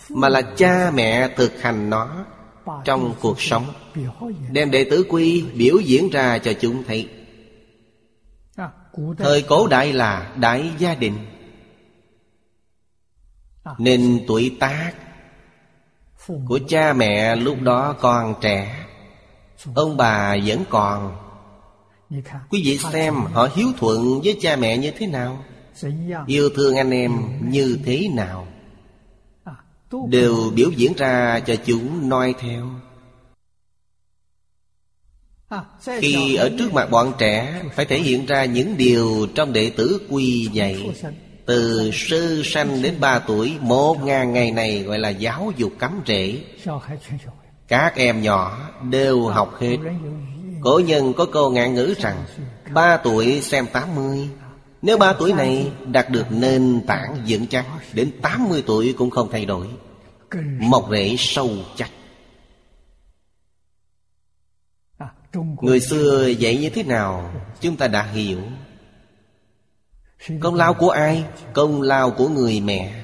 Mà là cha mẹ thực hành nó Trong cuộc sống. Đem đệ tử quy biểu diễn ra cho chúng thấy. Thời cổ đại là đại gia đình. Nên tuổi tác Của cha mẹ lúc đó còn trẻ Ông bà vẫn còn. Quý vị xem họ hiếu thuận với cha mẹ như thế nào? Yêu thương anh em như thế nào? Đều biểu diễn ra cho chúng noi theo khi ở trước mặt bọn trẻ phải thể hiện ra những điều trong đệ tử quy dạy từ sư sanh đến ba tuổi một ngàn ngày này gọi là giáo dục cắm rễ. Các em nhỏ đều học hết. Cổ nhân có câu ngạn ngữ rằng ba tuổi xem tám mươi. Nếu ba tuổi này đạt được nền tảng vững chắc đến tám mươi tuổi cũng không thay đổi. Mọc rễ sâu chắc. Người xưa dạy như thế nào Chúng ta đã hiểu. Công lao của ai? Công lao của người mẹ.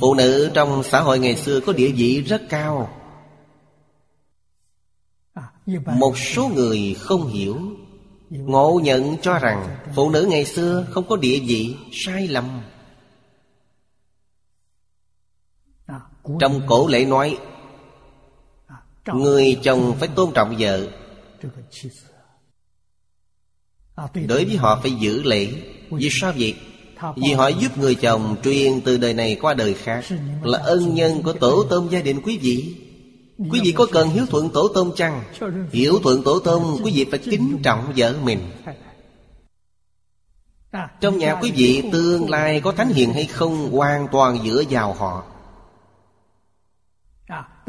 Phụ nữ trong xã hội ngày xưa có địa vị rất cao. Một số người không hiểu. Ngộ nhận cho rằng Phụ nữ ngày xưa không có địa vị Sai lầm. Trong cổ lễ nói người chồng phải tôn trọng vợ. Đối với họ phải giữ lễ. Vì sao vậy? vì họ giúp người chồng truyền từ đời này qua đời khác. Là ân nhân của tổ tôm gia đình quý vị. Quý vị có cần hiếu thuận tổ tôm chăng? Hiếu thuận tổ tôm quý vị phải kính trọng vợ mình. Trong nhà quý vị tương lai có thánh hiền hay không hoàn toàn dựa vào họ.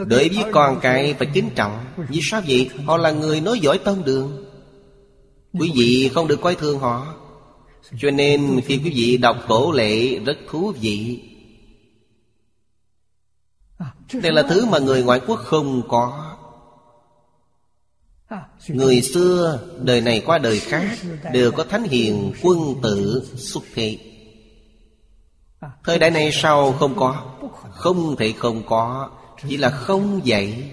Đối với con cái phải kính trọng. Vì sao vậy? Họ là người nói giỏi tông đường. Quý vị không được coi thường họ. Cho nên khi quý vị đọc cổ lệ rất thú vị. Đây là thứ mà người ngoại quốc không có. Người xưa đời này qua đời khác Đều có thánh hiền quân tử xuất thị Thời đại này sau không có. Không thể không có. Chỉ là không dạy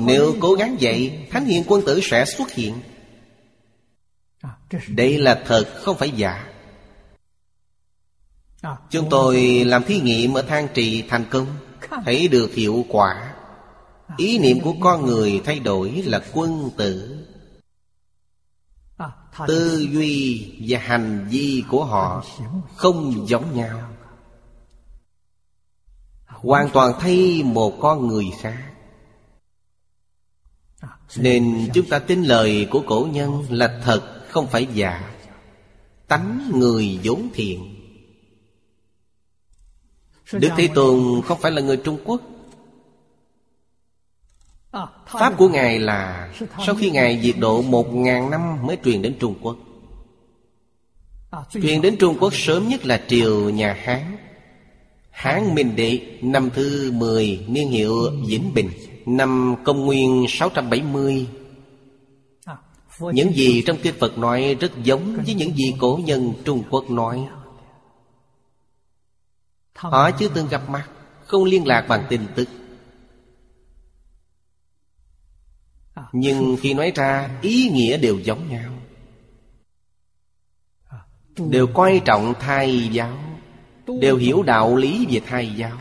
Nếu cố gắng dạy Thánh hiền quân tử sẽ xuất hiện. Đây là thật, không phải giả. Chúng tôi làm thí nghiệm ở Thang Trì thành công. Thấy được hiệu quả. Ý niệm của con người thay đổi là quân tử. Tư duy và hành vi của họ không giống nhau. Hoàn toàn thay một con người khác. Nên chúng ta tin lời của cổ nhân là thật, Không phải giả. Tánh người vốn thiện. Đức Thế Tôn không phải là người Trung Quốc. Pháp của Ngài là Sau khi Ngài diệt độ một ngàn năm mới truyền đến Trung Quốc. Truyền đến Trung Quốc sớm nhất là triều nhà Hán. Hán Minh Đệ Năm thứ 10 niên hiệu Vĩnh Bình Năm công nguyên 670 Những gì trong kinh Phật nói rất giống với những gì cổ nhân Trung Quốc nói. Họ chưa từng gặp mặt Không liên lạc bằng tin tức. Nhưng khi nói ra ý nghĩa đều giống nhau. Đều coi trọng thai giáo Đều hiểu đạo lý về thai giáo.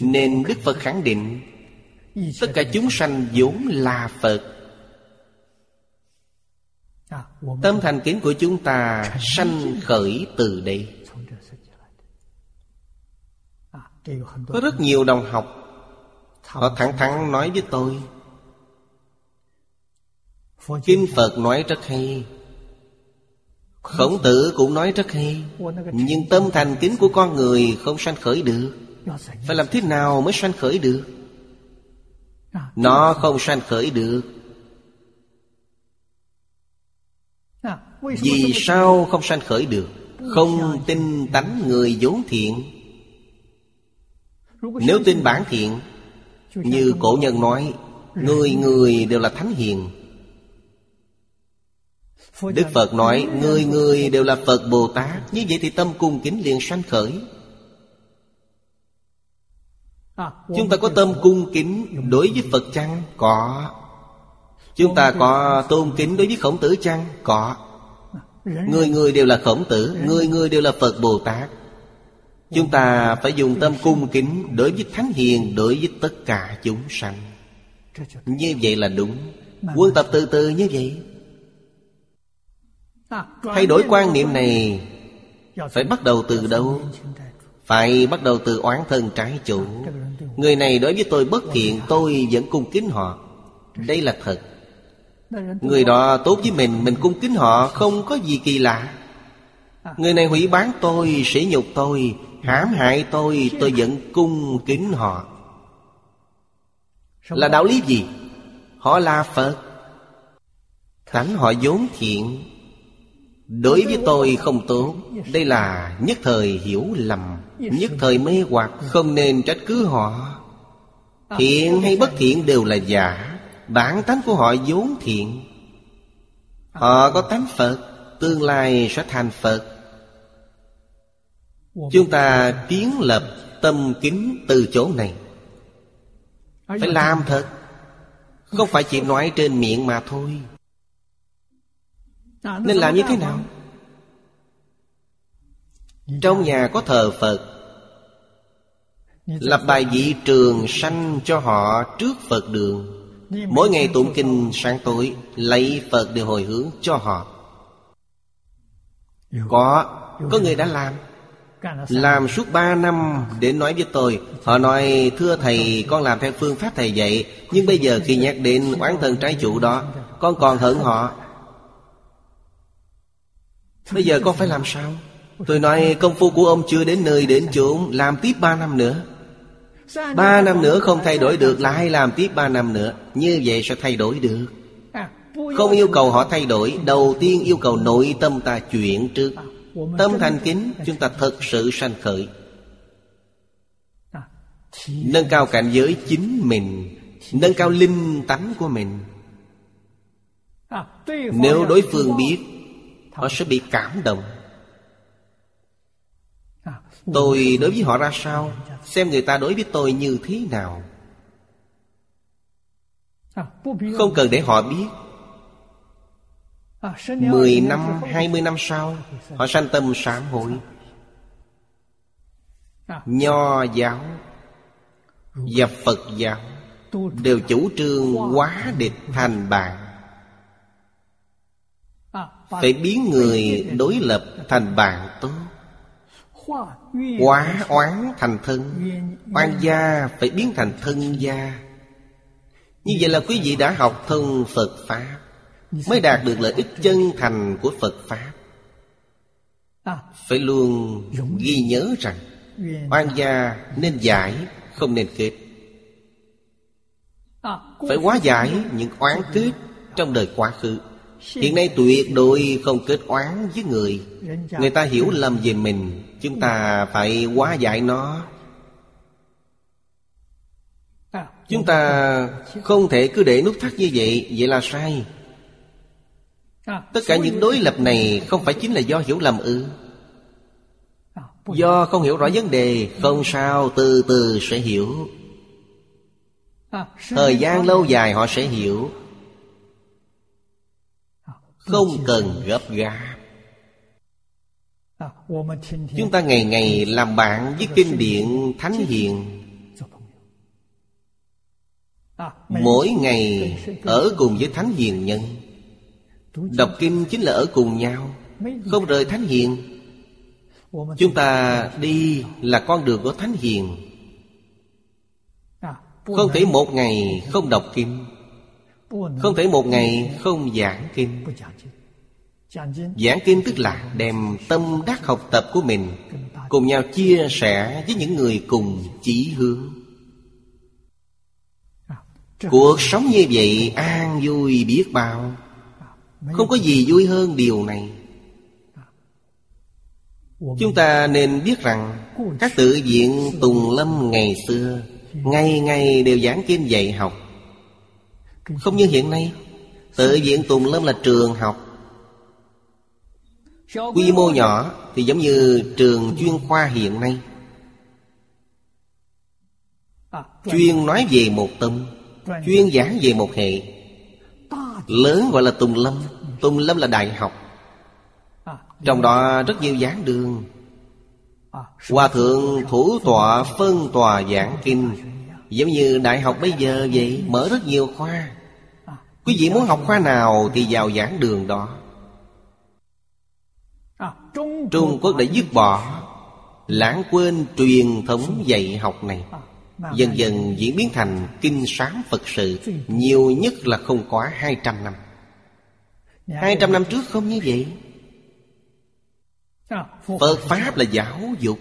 Nên Đức Phật khẳng định Tất cả chúng sanh vốn là Phật. Tâm thành kính của chúng ta sanh khởi từ đây. Có rất nhiều đồng học Họ thẳng thắn nói với tôi. Kinh Phật nói rất hay Khổng tử cũng nói rất hay, Nhưng tâm thành kính của con người không sanh khởi được. Phải làm thế nào mới sanh khởi được? Nó không sanh khởi được. Vì sao không sanh khởi được? Không tin tánh người vốn thiện. Nếu tin bản thiện, Như cổ nhân nói, Người người đều là thánh hiền. Đức Phật nói Người người đều là Phật Bồ Tát Như vậy thì tâm cung kính liền sanh khởi. Chúng ta có tâm cung kính đối với Phật chăng? Có. Chúng ta có tôn kính đối với khổng tử chăng? Có. Người người đều là khổng tử Người người đều là Phật Bồ Tát Chúng ta phải dùng tâm cung kính Đối với Thánh Hiền Đối với tất cả chúng sanh. Như vậy là đúng. Quân tập từ từ như vậy Thay đổi quan niệm này Phải bắt đầu từ đâu? Phải bắt đầu từ oán thân trái chủ. Người này đối với tôi bất thiện, Tôi vẫn cung kính họ. Đây là thật. Người đó tốt với mình Mình cung kính họ, Không có gì kỳ lạ. Người này hủy bán tôi, Sỉ nhục tôi, hãm hại tôi Tôi vẫn cung kính họ. Là đạo lý gì? Họ là Phật. Cảnh họ vốn thiện. Đối với tôi không tốt Đây là nhất thời hiểu lầm. Nhất thời mê hoặc, Không nên trách cứ họ. Thiện hay bất thiện đều là giả. Bản tánh của họ vốn thiện. Họ có tánh Phật, Tương lai sẽ thành Phật. Chúng ta kiến lập tâm kính từ chỗ này. Phải làm thật. Không phải chỉ nói trên miệng mà thôi. Nên làm như thế nào? Trong nhà có thờ Phật. Lập bài vị trường sanh cho họ trước Phật đường. Mỗi ngày tụng kinh sáng tối Lấy Phật để hồi hướng cho họ. Có Có người đã làm. Làm suốt ba năm để nói với tôi. Họ nói thưa thầy con làm theo phương pháp thầy dạy. Nhưng bây giờ khi nhắc đến oán thân trái chủ đó Con còn hận họ Bây giờ con phải làm sao? Tôi nói công phu của ông chưa đến nơi đến chốn, Làm tiếp ba năm nữa. Ba năm nữa không thay đổi được Lại làm tiếp ba năm nữa. Như vậy sẽ thay đổi được. Không yêu cầu họ thay đổi. Đầu tiên yêu cầu nội tâm ta chuyển trước. Tâm thành kính, Chúng ta thật sự sanh khởi. Nâng cao cảnh giới chính mình. Nâng cao linh tánh của mình. Nếu đối phương biết họ sẽ bị cảm động. Tôi đối với họ ra sao? Xem người ta đối với tôi như thế nào? Không cần để họ biết. Mười năm, hai mươi năm sau Họ sanh tâm sám hội Nho giáo Và Phật giáo Đều chủ trương quá địch thành bạn phải biến người đối lập thành bạn tốt. Quá oán thành thân. Oan gia phải biến thành thân gia. Như vậy là quý vị đã học thân Phật Pháp, Mới đạt được lợi ích chân thành của Phật Pháp. Phải luôn ghi nhớ rằng, Oan gia nên giải, không nên kết. Phải quá giải những oán kết trong đời quá khứ hiện nay tuyệt đối không kết oán với người. Người ta hiểu lầm về mình chúng ta phải hóa giải nó. Chúng ta không thể cứ để nút thắt như vậy vậy là sai. Tất cả những đối lập này không phải chính là do hiểu lầm ư? Do không hiểu rõ vấn đề không sao từ từ sẽ hiểu. Thời gian lâu dài họ sẽ hiểu. Không cần gấp gáp. Chúng ta ngày ngày làm bạn với kinh điển Thánh Hiền. Mỗi ngày ở cùng với Thánh Hiền Nhân. Đọc kinh chính là ở cùng nhau. Không rời Thánh Hiền. Chúng ta đi là con đường của Thánh Hiền. Không thể một ngày không đọc kinh. Không thể một ngày không giảng kinh. Giảng kinh tức là đem tâm đắc học tập của mình Cùng nhau chia sẻ với những người cùng chỉ hướng. À, Cuộc sống như vậy an vui biết bao. À, không có gì vui hơn điều này. À, Chúng ta nên biết rằng Các tự viện Tùng Lâm ngày xưa Ngày ngày đều giảng kinh dạy học. Không như hiện nay, Tự viện Tùng Lâm là trường học. Quy mô nhỏ thì giống như trường chuyên khoa hiện nay. Chuyên nói về một tâm, Chuyên giảng về một hệ. Lớn gọi là Tùng Lâm Tùng Lâm là đại học. Trong đó rất nhiều giảng đường. Hòa thượng thủ tọa, phân tòa giảng kinh. Giống như đại học bây giờ vậy, Mở rất nhiều khoa. Quý vị muốn học khoa nào Thì vào giảng đường đó. Trung Quốc đã dứt bỏ Lãng quên truyền thống dạy học này. Dần dần diễn biến thành kinh sáng Phật sự, Nhiều nhất là không quá 200 năm. 200 năm trước không như vậy. Phật Pháp là giáo dục.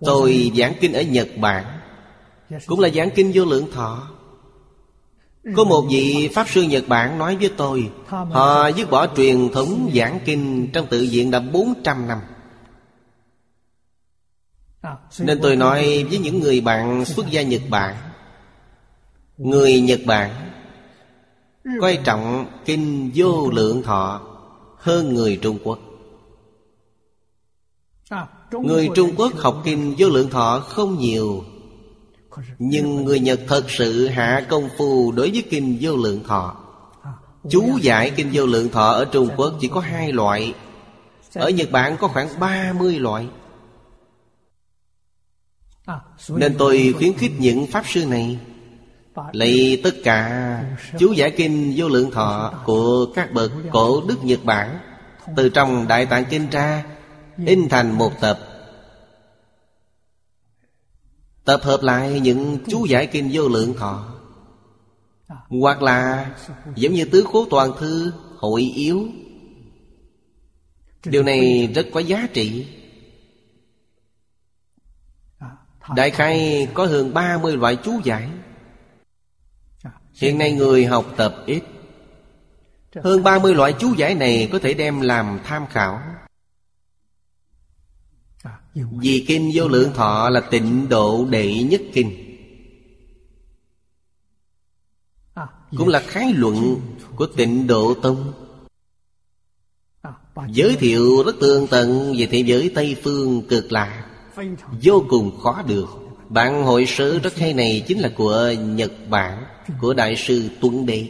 Tôi giảng kinh ở Nhật Bản. Cũng là giảng kinh vô lượng thọ. Có một vị Pháp sư Nhật Bản nói với tôi, Họ dứt bỏ truyền thống giảng kinh trong tự viện đã 400 năm. Nên tôi nói với những người bạn xuất gia Nhật Bản, Người Nhật Bản Coi trọng kinh vô lượng thọ hơn người Trung Quốc. Người Trung Quốc học kinh vô lượng thọ không nhiều. Nhưng người Nhật thật sự hạ công phu đối với kinh vô lượng thọ. Chú giải kinh vô lượng thọ ở Trung Quốc chỉ có hai loại. Ở Nhật Bản có khoảng 30 loại. Nên tôi khuyến khích những Pháp sư này Lấy tất cả chú giải kinh vô lượng thọ Của các bậc cổ Đức Nhật Bản Từ trong Đại Tạng Kinh ra in thành một tập. Tập hợp lại những chú giải kinh vô lượng thọ. Hoặc là giống như tứ cố toàn thư hội yếu. Điều này rất có giá trị. Đại khai có hơn 30 loại chú giải. Hiện nay người học tập ít. Hơn 30 loại chú giải này có thể đem làm tham khảo. Vì kinh vô lượng thọ là tịnh độ đệ nhất kinh. Cũng là khái luận của tịnh độ tông. Giới thiệu rất tương tận về thế giới Tây Phương cực lạc Vô cùng khó được. Bản hội sớ rất hay này chính là của Nhật Bản, Của Đại sư Tuấn Đế.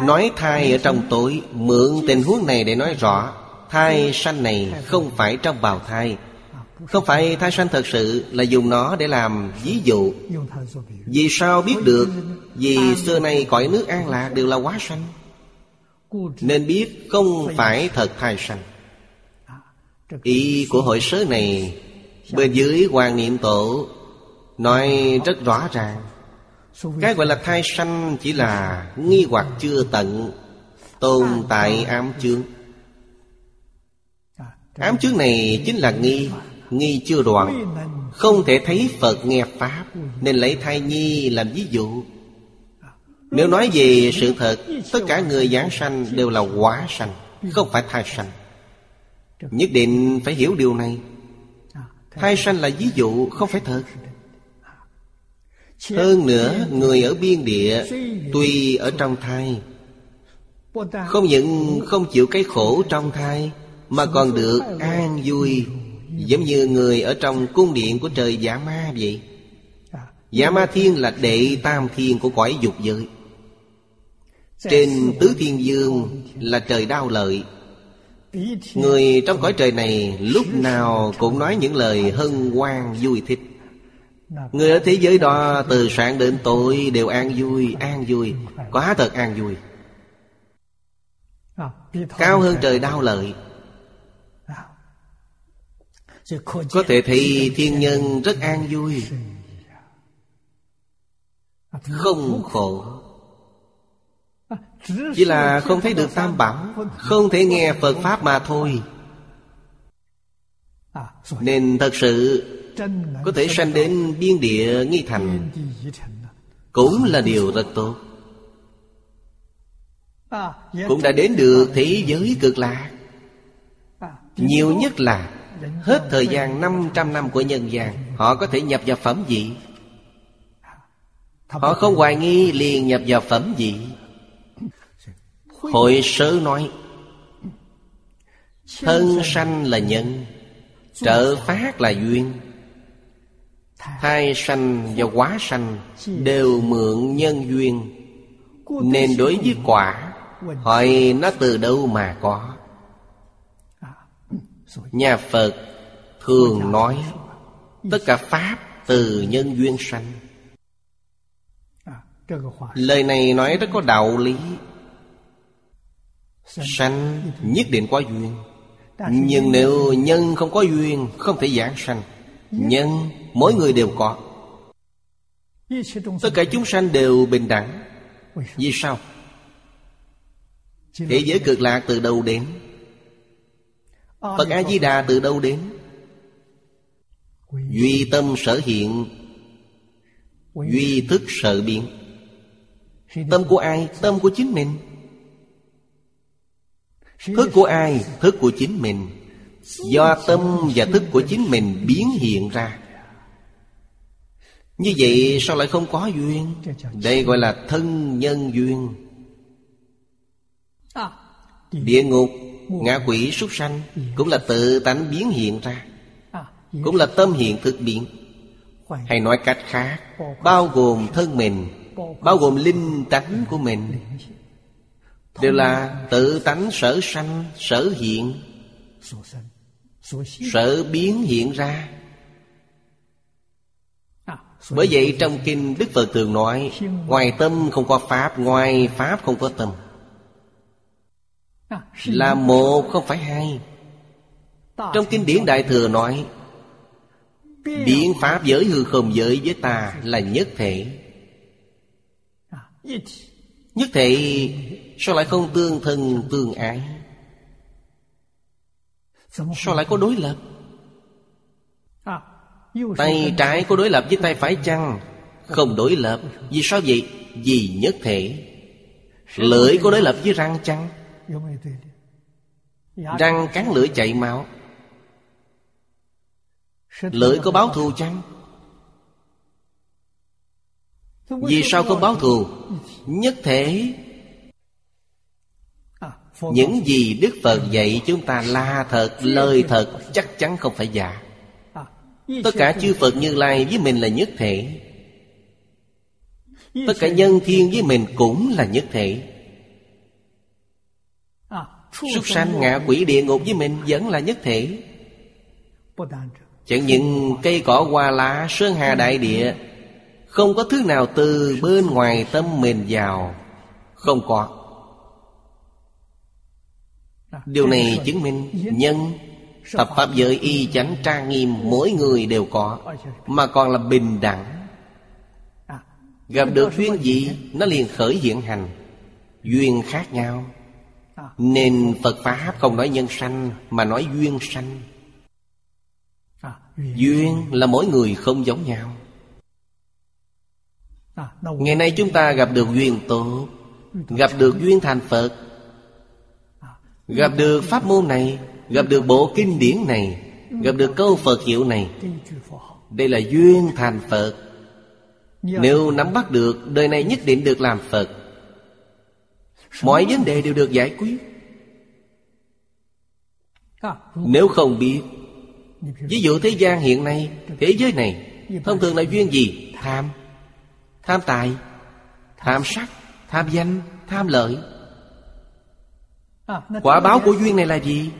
Nói thai ở trong tối, Mượn tình huống này để nói rõ. Thai sanh này không phải trong bào thai. Không phải thai sanh thật sự Là dùng nó để làm ví dụ. Vì sao biết được? Vì xưa nay cõi nước an lạc đều là quá sanh. Nên biết không phải thật thai sanh. Ý của hội sớ này, Bên dưới hoàng niệm tổ Nói rất rõ ràng. Cái gọi là thai sanh chỉ là nghi hoặc chưa tận Tồn tại ám chương Ám chướng này chính là nghi Nghi chưa đoạn. Không thể thấy Phật nghe Pháp, Nên lấy thai nhi làm ví dụ. Nếu nói về sự thật, Tất cả người giảng sanh đều là quá sanh, Không phải thai sanh. Nhất định phải hiểu điều này. Thai sanh là ví dụ, không phải thật. Hơn nữa, người ở biên địa, Tuy ở trong thai, Không những không chịu cái khổ trong thai mà còn được an vui Giống như người ở trong cung điện của trời giả ma vậy. Giả ma thiên là đệ tam thiên của cõi dục giới. Trên tứ thiên dương là trời đau lợi. Người trong cõi trời này lúc nào cũng nói những lời hân hoan vui thích. Người ở thế giới đó từ sáng đến tối đều an vui, an vui Quá thật an vui. Cao hơn trời đau lợi có thể thấy thiên nhân rất an vui. Không khổ. Chỉ là không thấy được tam bảo, không thể nghe phật pháp mà thôi. Nên thật sự có thể sanh đến biên địa nghi thành cũng là điều rất tốt. Cũng đã đến được thế giới cực lạc. Nhiều nhất là Hết thời gian 500 năm của nhân gian, Họ có thể nhập vào phẩm vị. Họ không hoài nghi liền nhập vào phẩm vị. Hội sớ nói, Thân sanh là nhân, Trợ phát là duyên. Thai sanh và quá sanh Đều mượn nhân duyên. Nên đối với quả, Hỏi nó từ đâu mà có. Nhà Phật thường nói Tất cả Pháp từ nhân duyên sanh. Lời này nói rất có đạo lý. Sanh nhất định có duyên. Nhưng nếu nhân không có duyên Không thể giảng sanh. Nhân mỗi người đều có. Tất cả chúng sanh đều bình đẳng. Vì sao? Thế giới cực lạc từ đầu đến. Phật A-di-đà từ đâu đến? Duy tâm sở hiện Duy thức sở biến Tâm của ai? Tâm của chính mình Thức của ai? Thức của chính mình Do tâm và thức của chính mình biến hiện ra Như vậy sao lại không có duyên? Đây gọi là thân nhân duyên Địa ngục, ngã quỷ, súc sanh Cũng là tự tánh biến hiện ra, Cũng là tâm hiện thực biến. Hay nói cách khác, Bao gồm thân mình, Bao gồm linh tánh của mình, Đều là tự tánh sở sanh, Sở hiện, Sở biến hiện ra. Bởi vậy trong kinh Đức Phật thường nói, Ngoài tâm không có Pháp, Ngoài Pháp không có tâm. Là một không phải hai. Trong kinh điển Đại Thừa nói Biến Pháp giới hư không giới với ta là nhất thể. Nhất thể sao lại không tương thân tương ái? Sao lại có đối lập? Tay trái có đối lập với tay phải chăng? Không đối lập. Vì sao vậy? Vì nhất thể. Lưỡi có đối lập với răng chăng? Răng cắn lưỡi chạy máu. Lưỡi có báo thù chăng? Vì sao không báo thù? Nhất thể. Những gì Đức Phật dạy chúng ta là thật, lời thật Chắc chắn không phải giả. Tất cả chư Phật Như Lai với mình là nhất thể. Tất cả nhân thiên với mình cũng là nhất thể. Súc sanh ngạ quỷ địa ngục với mình Vẫn là nhất thể. Chẳng những cây cỏ hoa lá Sơn hà đại địa Không có thứ nào từ bên ngoài tâm mình vào. Không có. Điều này chứng minh Nhân Thập Pháp giới y chánh trang nghiêm Mỗi người đều có Mà còn là bình đẳng. Gặp được duyên gì Nó liền khởi hiện hành. Duyên khác nhau nên Phật Pháp không nói nhân sanh, Mà nói duyên sanh. Duyên là mỗi người không giống nhau. Ngày nay chúng ta gặp được duyên tốt, Gặp được duyên thành Phật. Gặp được pháp môn này, Gặp được bộ kinh điển này, Gặp được câu Phật hiệu này. Đây là duyên thành Phật. Nếu nắm bắt được, Đời này nhất định được làm Phật. Mọi vấn đề đều được giải quyết. Nếu không biết Ví dụ thế gian hiện nay Thế giới này Thông thường là duyên gì? Tham. Tham tài Tham sắc Tham danh Tham lợi. Quả báo của duyên này là gì?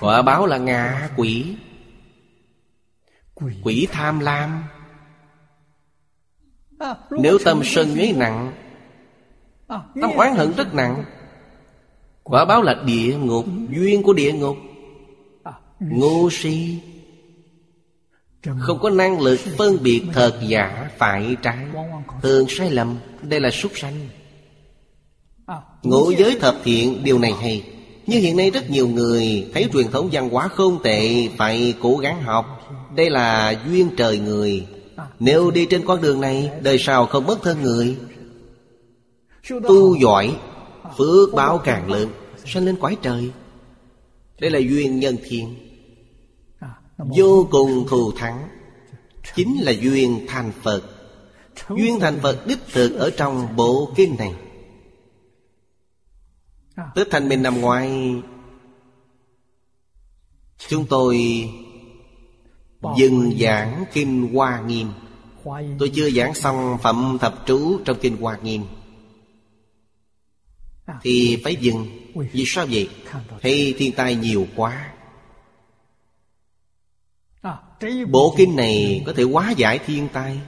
Quả báo là ngạ quỷ. Quỷ. Tham lam. Nếu tâm sân nhuế nặng Tâm oán hận rất nặng. Quả báo là địa ngục Duyên của địa ngục. Ngu si. Không có năng lực phân biệt thật giả phải trái. Thường sai lầm Đây là súc sanh. Ngũ giới thập thiện điều này hay. Nhưng hiện nay rất nhiều người Thấy truyền thống văn hóa không tệ Phải cố gắng học. Đây là duyên trời người. Nếu đi trên con đường này Đời sau không mất thân người Tu giỏi Phước báo càng lớn Sanh lên quái trời. Đây là duyên nhân thiên Vô cùng thù thắng. Chính là duyên thành Phật. Duyên thành Phật đích thực ở trong bộ kinh này. Tết Thanh Minh năm ngoái Chúng tôi Dừng giảng Kinh Hoa Nghiêm. Tôi chưa giảng xong Phẩm Thập Trú trong Kinh Hoa Nghiêm thì phải dừng Vì sao vậy? Hay thiên tai nhiều quá Bộ kinh này có thể hóa giải thiên tai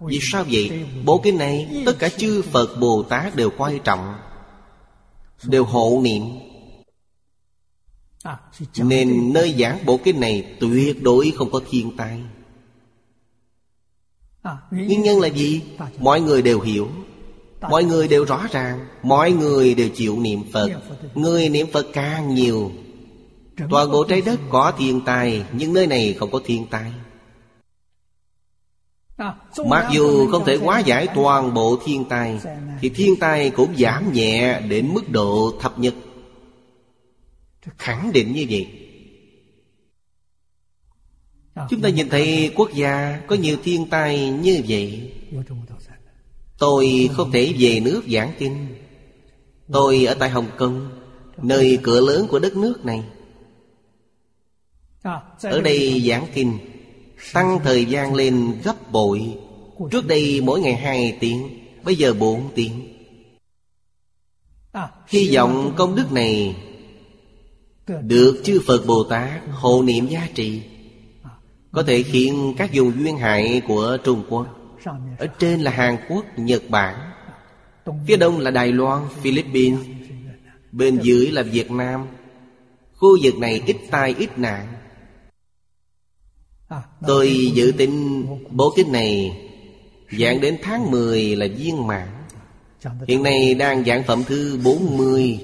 vì sao vậy? Bộ kinh này, Tất cả chư Phật Bồ Tát đều quan trọng, Đều hộ niệm Nên nơi giảng bộ kinh này Tuyệt đối không có thiên tai Nguyên nhân là gì? Mọi người đều hiểu Mọi người đều rõ ràng, Mọi người đều chịu niệm Phật. Người niệm Phật càng nhiều, Toàn bộ trái đất có thiên tai Nhưng nơi này không có thiên tai Mặc dù không thể hóa giải toàn bộ thiên tai Thì thiên tai cũng giảm nhẹ đến mức độ thấp nhất. Khẳng định như vậy. Chúng ta nhìn thấy quốc gia có nhiều thiên tai như vậy. Tôi không thể về nước giảng kinh. Tôi ở tại Hồng Kông, Nơi cửa lớn của đất nước này. Ở đây giảng kinh, Tăng thời gian lên gấp bội. Trước đây mỗi ngày 2 tiếng, Bây giờ 4 tiếng. Hy vọng công đức này Được chư Phật Bồ Tát hộ niệm giá trị, Có thể khiến các vùng duyên hại của Trung Quốc ở trên là Hàn Quốc, Nhật Bản. Phía đông là Đài Loan, Philippines. Bên dưới là Việt Nam. Khu vực này ít tai ít nạn. Tôi dự tính bộ kinh này Giảng đến tháng 10 là viên mãn. Hiện nay đang giảng phẩm thứ 40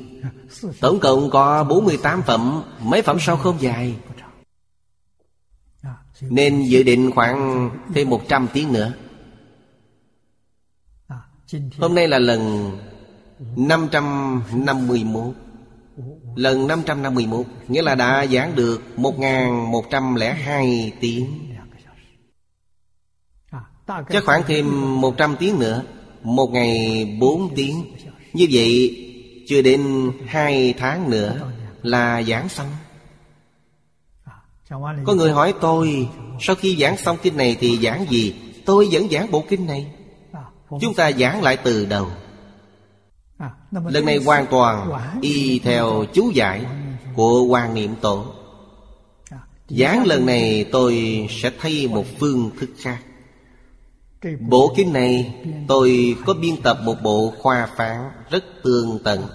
Tổng cộng có 48 phẩm. Mấy phẩm sau không dài. Nên dự định khoảng thêm 100 tiếng nữa. Hôm nay là lần 551 Lần 551 Nghĩa là đã giảng được 1.102 tiếng. Chắc khoảng thêm 100 tiếng nữa Một ngày 4 tiếng. Như vậy Chưa đến 2 tháng nữa Là giảng xong. Có người hỏi tôi Sau khi giảng xong kinh này thì giảng gì? Tôi vẫn giảng bộ kinh này Chúng ta giảng lại từ đầu. Lần này hoàn toàn y theo chú giải của quan Niệm Tổ. Giảng lần này tôi sẽ thay một phương thức khác. Bộ kinh này tôi có biên tập một bộ khoa phán rất tương tận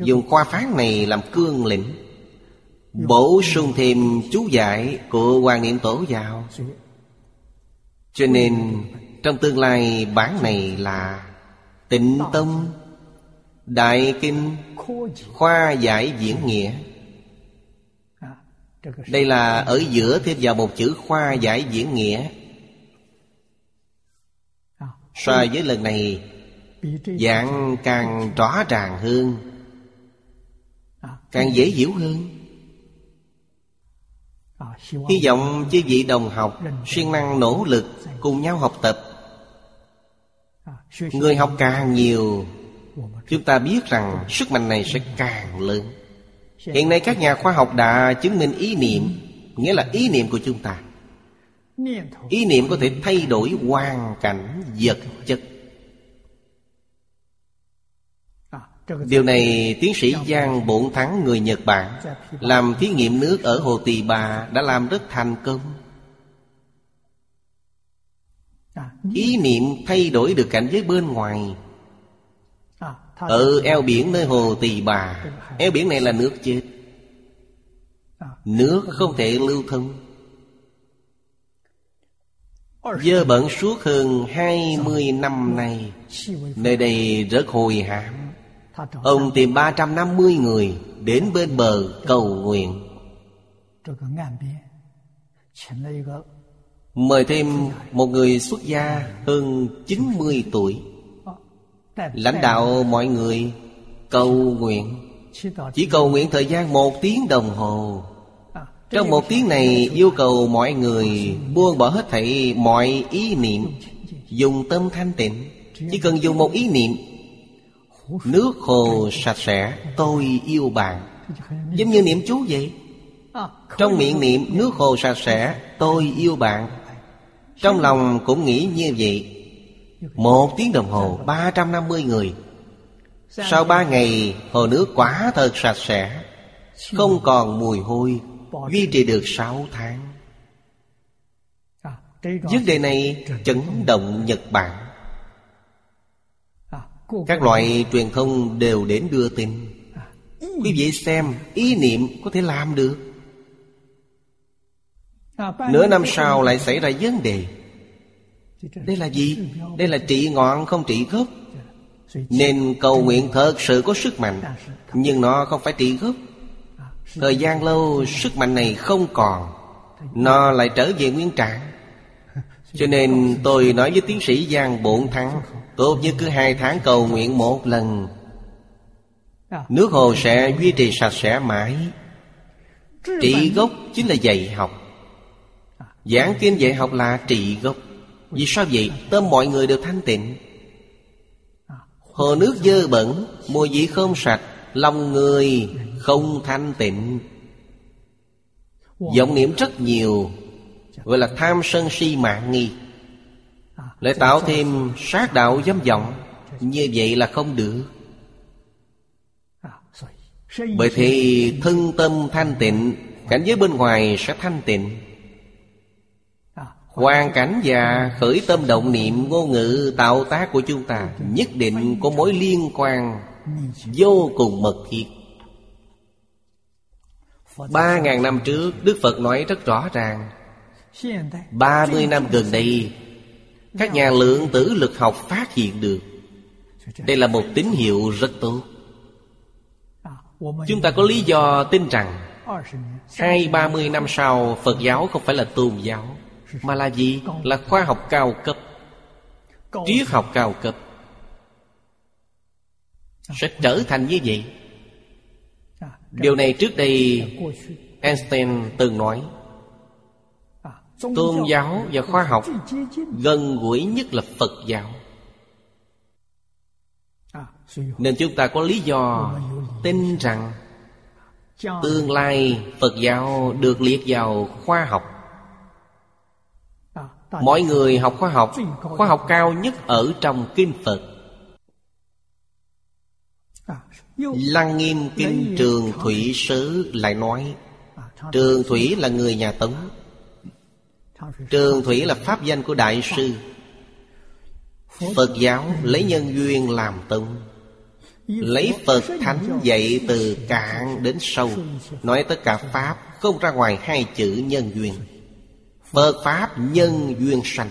Dùng khoa phán này làm cương lĩnh. Bổ sung thêm chú giải của quan Niệm Tổ vào. Cho nên trong tương lai bản này là Tịnh Tâm Đại Kinh, Khoa Giải Diễn Nghĩa. Đây là ở giữa thêm vào một chữ khoa giải diễn nghĩa. So với lần này, Dạng càng rõ ràng hơn, Càng dễ hiểu hơn. Hy vọng chư vị đồng học siêng năng nỗ lực cùng nhau học tập Người học càng nhiều Chúng ta biết rằng sức mạnh này sẽ càng lớn. Hiện nay các nhà khoa học đã chứng minh ý niệm Nghĩa là ý niệm của chúng ta. Ý niệm có thể thay đổi hoàn cảnh vật chất. Điều này tiến sĩ Giang Bổn Thắng người Nhật Bản Làm thí nghiệm nước ở Hồ Tỳ Bà đã làm rất thành công. Ý niệm thay đổi được cảnh giới bên ngoài. Ở eo biển nơi hồ Tỳ Bà. Eo biển này là nước chết Nước không thể lưu thông. Dơ bẩn suốt hơn 20 năm nay. Nơi đây rất hồi hãm. Ông tìm 350 người Đến bên bờ cầu nguyện. Mời thêm một người xuất gia hơn 90 tuổi. Lãnh đạo mọi người cầu nguyện. Chỉ cầu nguyện thời gian một tiếng đồng hồ. Trong một tiếng này, yêu cầu mọi người buông bỏ hết thảy mọi ý niệm, Dùng tâm thanh tịnh. Chỉ cần dùng một ý niệm, Nước hồ sạch sẽ, Tôi yêu bạn. Giống như niệm chú vậy. Trong miệng niệm, nước hồ sạch sẽ, Tôi yêu bạn. Trong lòng cũng nghĩ như vậy. Một tiếng đồng hồ 350 người. Sau ba ngày, hồ nước quá thật sạch sẽ, Không còn mùi hôi, Duy trì được 6 tháng. Vấn đề này chấn động Nhật Bản. Các loại truyền thông đều đến đưa tin. Quý vị xem ý niệm có thể làm được nửa năm sau lại xảy ra vấn đề. Đây là gì? Đây là trị ngọn không trị gốc. Nên cầu nguyện thật sự có sức mạnh, nhưng nó không phải trị gốc. Thời gian lâu, sức mạnh này không còn. Nó lại trở về nguyên trạng. Cho nên tôi nói với tiến sĩ giang bổn thắng, tốt nhất cứ hai tháng cầu nguyện một lần. Nước hồ sẽ duy trì sạch sẽ mãi. Trị gốc chính là dạy học. Giảng kinh dạy học là trị gốc. Vì sao vậy? Tâm mọi người đều thanh tịnh. Hồ nước dơ bẩn, Mùi vị không sạch, Lòng người không thanh tịnh. Vọng niệm rất nhiều, gọi là tham sân si mạng nghi. Lại tạo thêm sát đạo dâm vọng, như vậy là không được. Bởi thì thân tâm thanh tịnh, cảnh giới bên ngoài sẽ thanh tịnh. Hoàn cảnh và khởi tâm động niệm ngôn ngữ tạo tác của chúng ta Nhất định có mối liên quan vô cùng mật thiết. Ba ngàn năm trước, Đức Phật nói rất rõ ràng. Ba mươi năm gần đây, Các nhà lượng tử lực học phát hiện được. Đây là một tín hiệu rất tốt. Chúng ta có lý do tin rằng, Hai ba mươi năm sau, Phật giáo không phải là tôn giáo mà là gì? Là khoa học cao cấp. Triết học cao cấp. Sẽ trở thành như vậy. Điều này trước đây einstein từng nói. Tôn giáo và khoa học gần gũi nhất là phật giáo. Nên chúng ta có lý do tin rằng tương lai phật giáo được liệt vào khoa học mọi người học khoa học khoa học cao nhất ở trong kinh phật. Lăng nghiêm kinh trường thủy sứ lại nói, trường thủy là người nhà tống. Trường thủy là pháp danh của đại sư. Phật giáo lấy nhân duyên làm tông lấy phật thánh dạy từ cạn đến sâu, nói tất cả pháp không ra ngoài hai chữ nhân duyên. Phật Pháp nhân duyên sanh.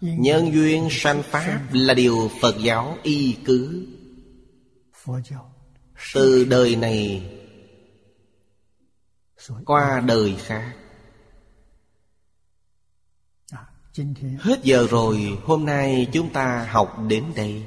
Nhân duyên sanh Pháp là điều Phật giáo y cứ. Từ đời này Qua đời khác. Hết giờ rồi, hôm nay chúng ta học đến đây.